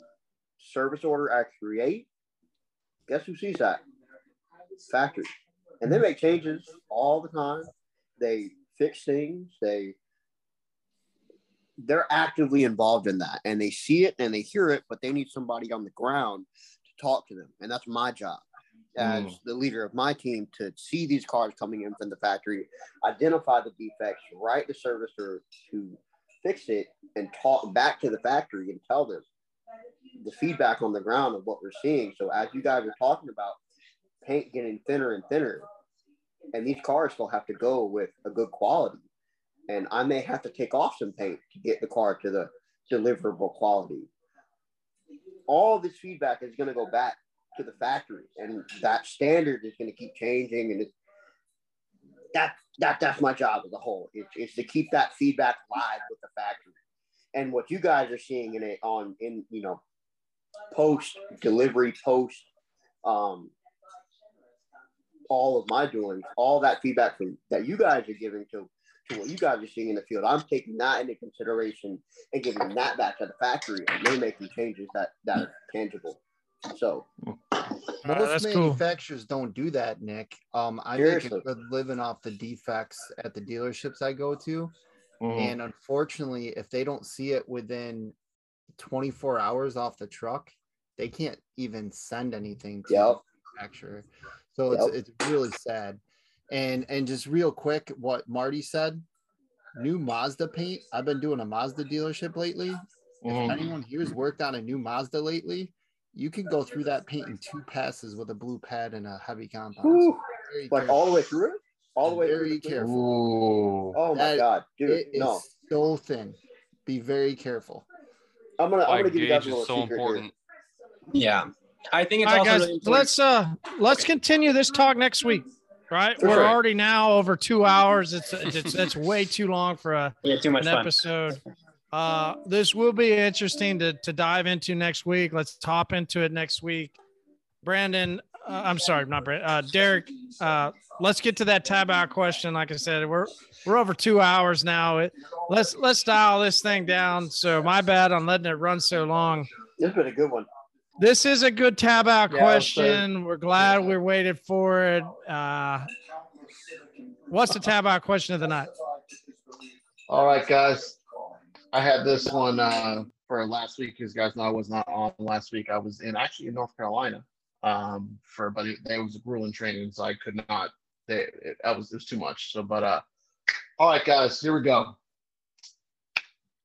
E: service order I create, guess who sees that? Factory. And they make changes all the time. They fix things. They they're actively involved in that and they see it and they hear it, but they need somebody on the ground to talk to them. And that's my job as
H: Mm.
E: the leader of my team to see these cars coming in from the factory, identify the defects, write the servicer to fix it, and talk back to the factory and tell them the feedback on the ground of what we're seeing. So as you guys are talking about paint getting thinner and thinner, and these cars still have to go with a good quality and I may have to take off some paint to get the car to the deliverable quality. All this feedback is going to go back to the factory, and that standard is going to keep changing. And it's, that that that's my job as a whole. It's, it's to keep that feedback live with the factory. And what you guys are seeing in it on in you know post delivery, post um, all of my doings, all that feedback from that you guys are giving to to what you guys are seeing in the field. I'm taking that into consideration and giving that back to the factory, and they're making changes that that are tangible. So
F: Most
B: that's cool.
F: manufacturers don't do that, Nick. Um, I make a good living off the defects at the dealerships I go to.
D: Mhm.
F: And unfortunately, if they don't see it within 24 hours off the truck, they can't even send anything to
E: Yep.
F: the manufacturer. So it's
E: Yep.
F: it's really sad. And and just real quick, what Marty said, new Mazda paint. I've been doing a Mazda dealership lately. If
D: Mhm.
F: anyone here's worked on a new Mazda lately, you can go through that paint in two passes with a blue pad and a heavy compound.
E: Whew.
F: Very
E: like all the way through it, all the way through.
F: Very
E: the
F: careful.
D: Ooh.
E: Oh my
F: That-
E: god, dude!
F: It is
E: no,
F: so thin. Be very careful.
E: I'm gonna I'm gonna give you guys a little
H: so
E: secret
H: important.
I: Yeah. I think it's
B: All right,
I: also
B: guys.
I: really
B: let's uh let's continue this talk next week. Right,
E: For
B: we're
E: sure.
B: already now over two hours. It's it's it's way too long for a
I: yeah, too much
B: an
I: fun.
B: episode. Uh, this will be interesting to to dive into next week. Let's top into it next week. Brandon, uh, I'm sorry, not Brandon. Uh, Derek, uh, let's get to that tab out question. Like I said, we're we're over two hours now. It, let's let's dial this thing down. So my bad on letting it run so long.
E: This has been a good one.
B: This is a good tab out
D: Yeah,
B: question. We're glad we waited for it. Uh, what's the tab out question of the night?
D: All right, guys. I had this one uh, for last week. Because guys know I was not on last week. I was in actually in North Carolina um, for, but it, there was a grueling training, so I could not. They, it, I was it was too much. So, but uh, all right, guys, here we go.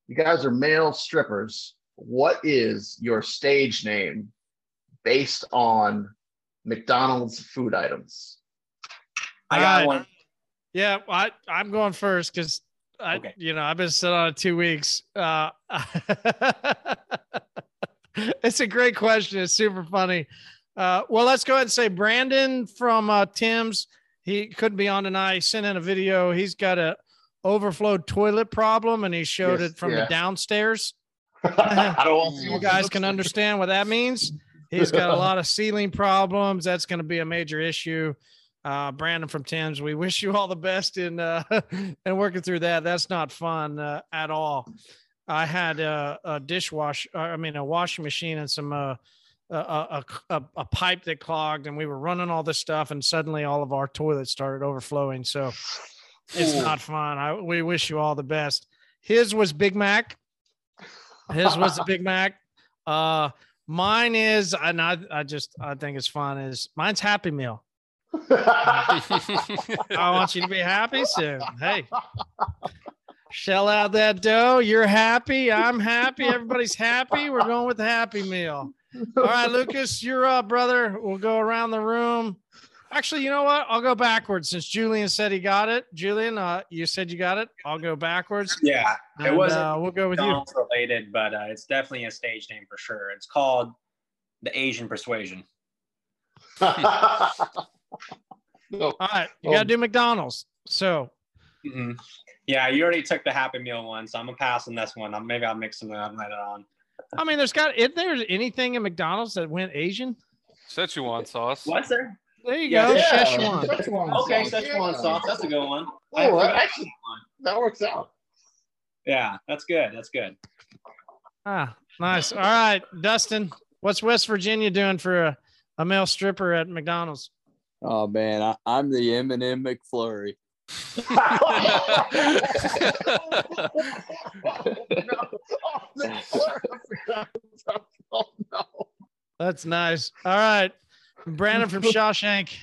D: You guys are male strippers. What is your stage name based on McDonald's food items?
I: I got
B: Alright.
I: one.
B: Yeah, I I'm going first because I
I: Okay.
B: you know I've been sitting on it two weeks. Uh, it's a great question. It's super funny. Uh, well, let's go ahead and say Brandon from uh, Tim's. He couldn't be on tonight. He sent in a video. He's got a overflowed toilet problem, and he showed
D: Yes,
B: it from
D: yeah.
B: the downstairs.
D: I don't want
B: You guys can understand what that means. He's got a lot of ceiling problems. That's going to be a major issue. Uh, Brandon from Tim's, we wish you all the best in uh, and working through that. That's not fun uh, at all. I had a, a dishwash, uh, I mean, a washing machine and some uh, a, a, a, a pipe that clogged, and we were running all this stuff, and suddenly all of our toilets started overflowing. So it's
D: Ooh.
B: not fun. I, we wish you all the best. His was Big Mac. His was a Big Mac. Uh, mine is, and I, I just, I think it's fun. Is mine's Happy Meal. I want you to be happy soon. Hey, shell out that dough. You're happy. I'm happy. Everybody's happy. We're going with the Happy Meal. All right, Lucas, you're up, brother. We'll go around the room. Actually, you know what? I'll go backwards since Julian said he got it. Julian, uh, you said you got it. I'll go backwards.
J: Yeah, it wasn't
B: uh, we'll go with you.
J: Related, but uh, it's definitely a stage name for sure. It's called the Asian Persuasion.
D: No.
B: All right, you got to do McDonald's. So
J: hmm Yeah, you already took the Happy Meal one, so I'm gonna pass on this one. i maybe I'll mix them up later on.
B: I mean, there's got if there's anything in McDonald's that went Asian,
H: Szechuan sauce.
J: What's there?
B: there you
J: Yeah,
B: go.
D: yeah.
B: Szechuan.
D: Szechuan
J: Okay,
D: sauce,
J: Szechuan
D: yeah.
J: sauce. That's a good one. I
D: Oh,
J: forgot
D: that actually, that works out.
J: Yeah, that's good. That's good.
B: Ah, nice. All right, Dustin, what's West Virginia doing for a, a male stripper at McDonald's?
G: Oh man, I, I'm the M&M McFlurry.
D: oh no.
B: That's nice. All right, Brandon from Shawshank.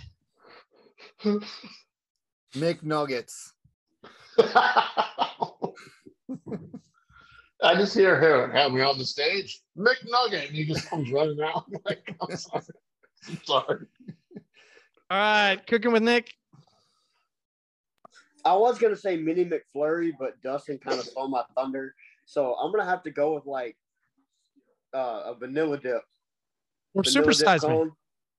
F: McNuggets.
D: I just hear her have me on the stage, McNugget, and he just comes running out. I'm like, I'm sorry. I'm sorry.
B: All right, cooking with Nick.
E: I was gonna say mini McFlurry, but Dustin kind of stole my thunder, so I'm gonna have to go with like uh, a vanilla dip.
B: Or
E: Vanilla dip
B: supersize me.
E: cone.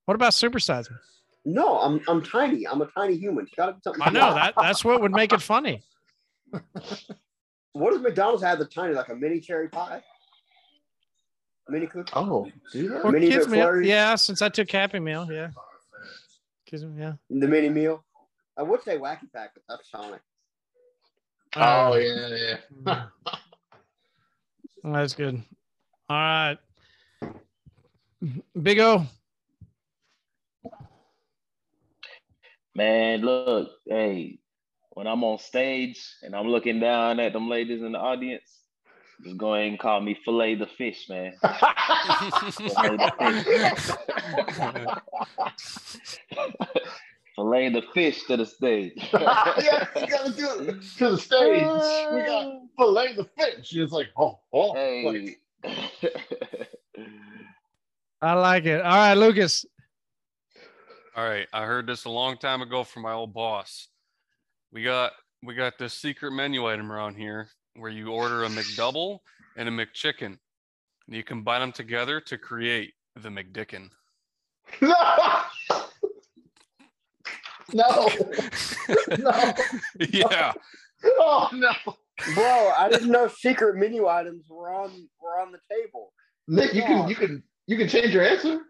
B: What about supersize me?
E: No, I'm I'm tiny. I'm a tiny human. It's gotta be something.
B: I know that. That's what would make it funny.
E: What does McDonald's have? The tiny, like a mini cherry pie, mini cookie.
D: Oh, do that?
E: Mini
B: kids meal.
E: McFlurry?
B: Yeah, since I took Happy Meal. Yeah. Kids meal. Yeah.
E: The mini meal. I would say wacky pack, but that's Sonic.
D: Oh uh, yeah, yeah. Hmm.
B: That's good. All right. Big O.
C: Man, look, hey, when I'm on stage and I'm looking down at them ladies in the audience, just go ahead and call me fillet the fish, man. Fillet the fish. fillet the fish to the stage.
D: yeah, you gotta do it to the stage. We got fillet the fish. It's like, oh, oh. like-
B: I like it. All right, Lucas.
H: All right, I heard this a long time ago from my old boss. We got we got this secret menu item around here where you order a McDouble and a McChicken. And you combine them together to create the McDickin.
D: no, no, no.
H: yeah.
D: Oh no,
E: Bro, I didn't know secret menu items were on were on the table.
D: Nick, you can, you can, you can change your answer.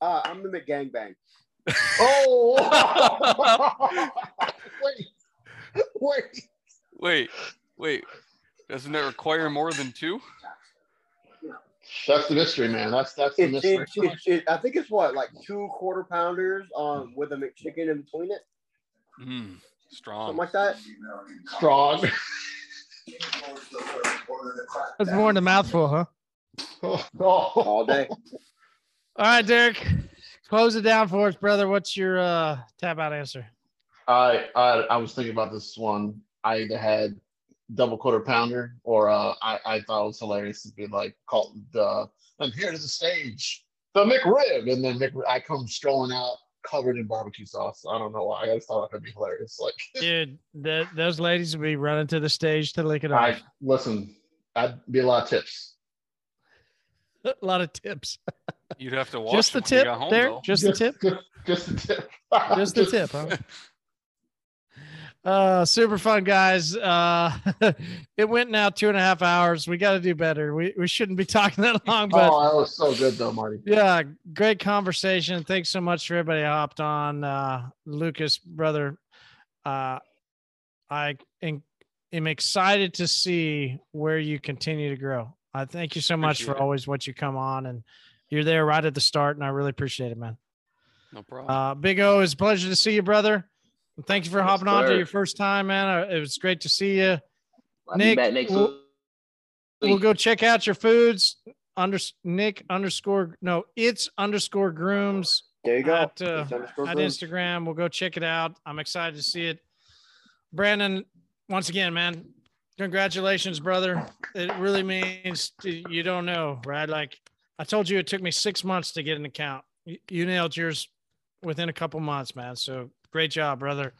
E: Uh, I'm the McGangbang.
D: Oh, wait, wait.
H: Wait, wait. Doesn't it require more than two?
D: That's the mystery, man. That's that's the
E: It's,
D: mystery.
E: it's, it's, it, I think it's what like two quarter pounders um with a McChicken in between it,
H: Mm, strong.
E: something like that.
D: Strong.
B: That's more than a mouthful, huh?
E: all day.
B: All right, Derek, close it down for us, brother. What's your uh, tap out answer?
D: I, I I was thinking about this one. I either had double quarter pounder or uh, I, I thought it was hilarious to be like called the and here's the stage, the McRib, and then Mc, I come strolling out covered in barbecue sauce. I don't know why. I just thought that'd be hilarious. Like,
B: dude, the, those ladies would be running to the stage to lick it off.
D: I listen. I'd be a lot of tips.
B: a lot of tips.
H: You'd have to watch
B: just the
H: it when you
B: tip
H: home,
B: there.
H: though.
B: Just the tip.
D: Just, just the tip.
B: Just the tip, huh? Uh, super fun, guys. Uh, it went now two and a half hours. We got to do better. We we shouldn't be talking that long, but
D: oh, that was so good though, Marty.
B: yeah, great conversation. Thanks so much for everybody who hopped on. Uh, Lucas, brother, uh, I am, am excited to see where you continue to grow. I thank you so much for
H: it.
B: always what you come on and you're there right at the start, and I really appreciate it, man.
H: No problem.
B: Uh, Big O, it's a pleasure to see you, brother. And Thank you for
C: Yes,
B: hopping on to your first time, man. Uh, It was great to see you.
C: I'll be
B: Nick,
C: back next
B: we'll-
C: week.
B: We'll go check out your foods. Under Nick underscore no, it's underscore grooms
E: There you go.
B: at, uh, at. Instagram. We'll go check it out. I'm excited to see it. Brandon, once again, man, congratulations, brother. It really means to, you don't know, right? Like I told you, it took me six months to get an account. You, you nailed yours within a couple months, man. So great job, brother.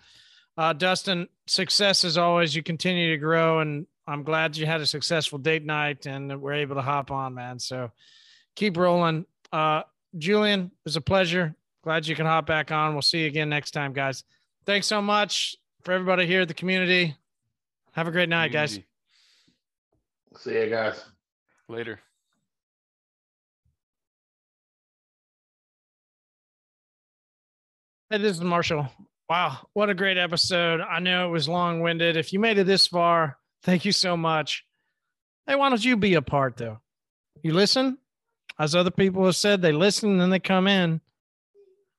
B: Uh, Dustin, success as always. You continue to grow, and I'm glad you had a successful date night and we're able to hop on, man. So keep rolling. Uh, Julian, it was a pleasure. Glad you can hop back on. We'll see you again next time, guys. Thanks so much for everybody here at the community. Have a great night, guys.
D: See you guys.
H: Later.
B: Hey, this is Marshall. Wow, what a great episode. I know it was long winded. If you made it this far, thank you so much. Hey, why don't you be a part though? You listen, as other people have said, they listen and then they come in.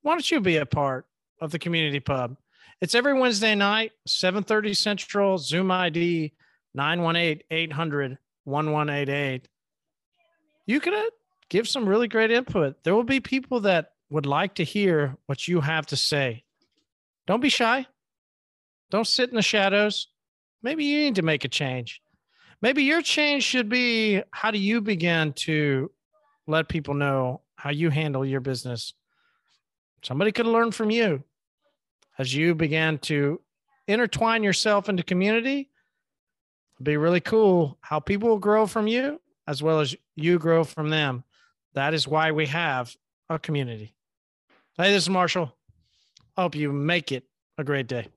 B: Why don't you be a part of the community pub? It's every Wednesday night, 7:30 Central, Zoom ID 918-800-1188. You can uh, give some really great input. There will be people that would like to hear what you have to say. Don't be shy. Don't sit in the shadows. Maybe you need to make a change. Maybe your change should be how do you begin to let people know how you handle your business? Somebody could learn from you as you began to intertwine yourself into community. It'd be really cool how people will grow from you as well as you grow from them. That is why we have a community. Hey, this is Marshall. Hope you make it a great day.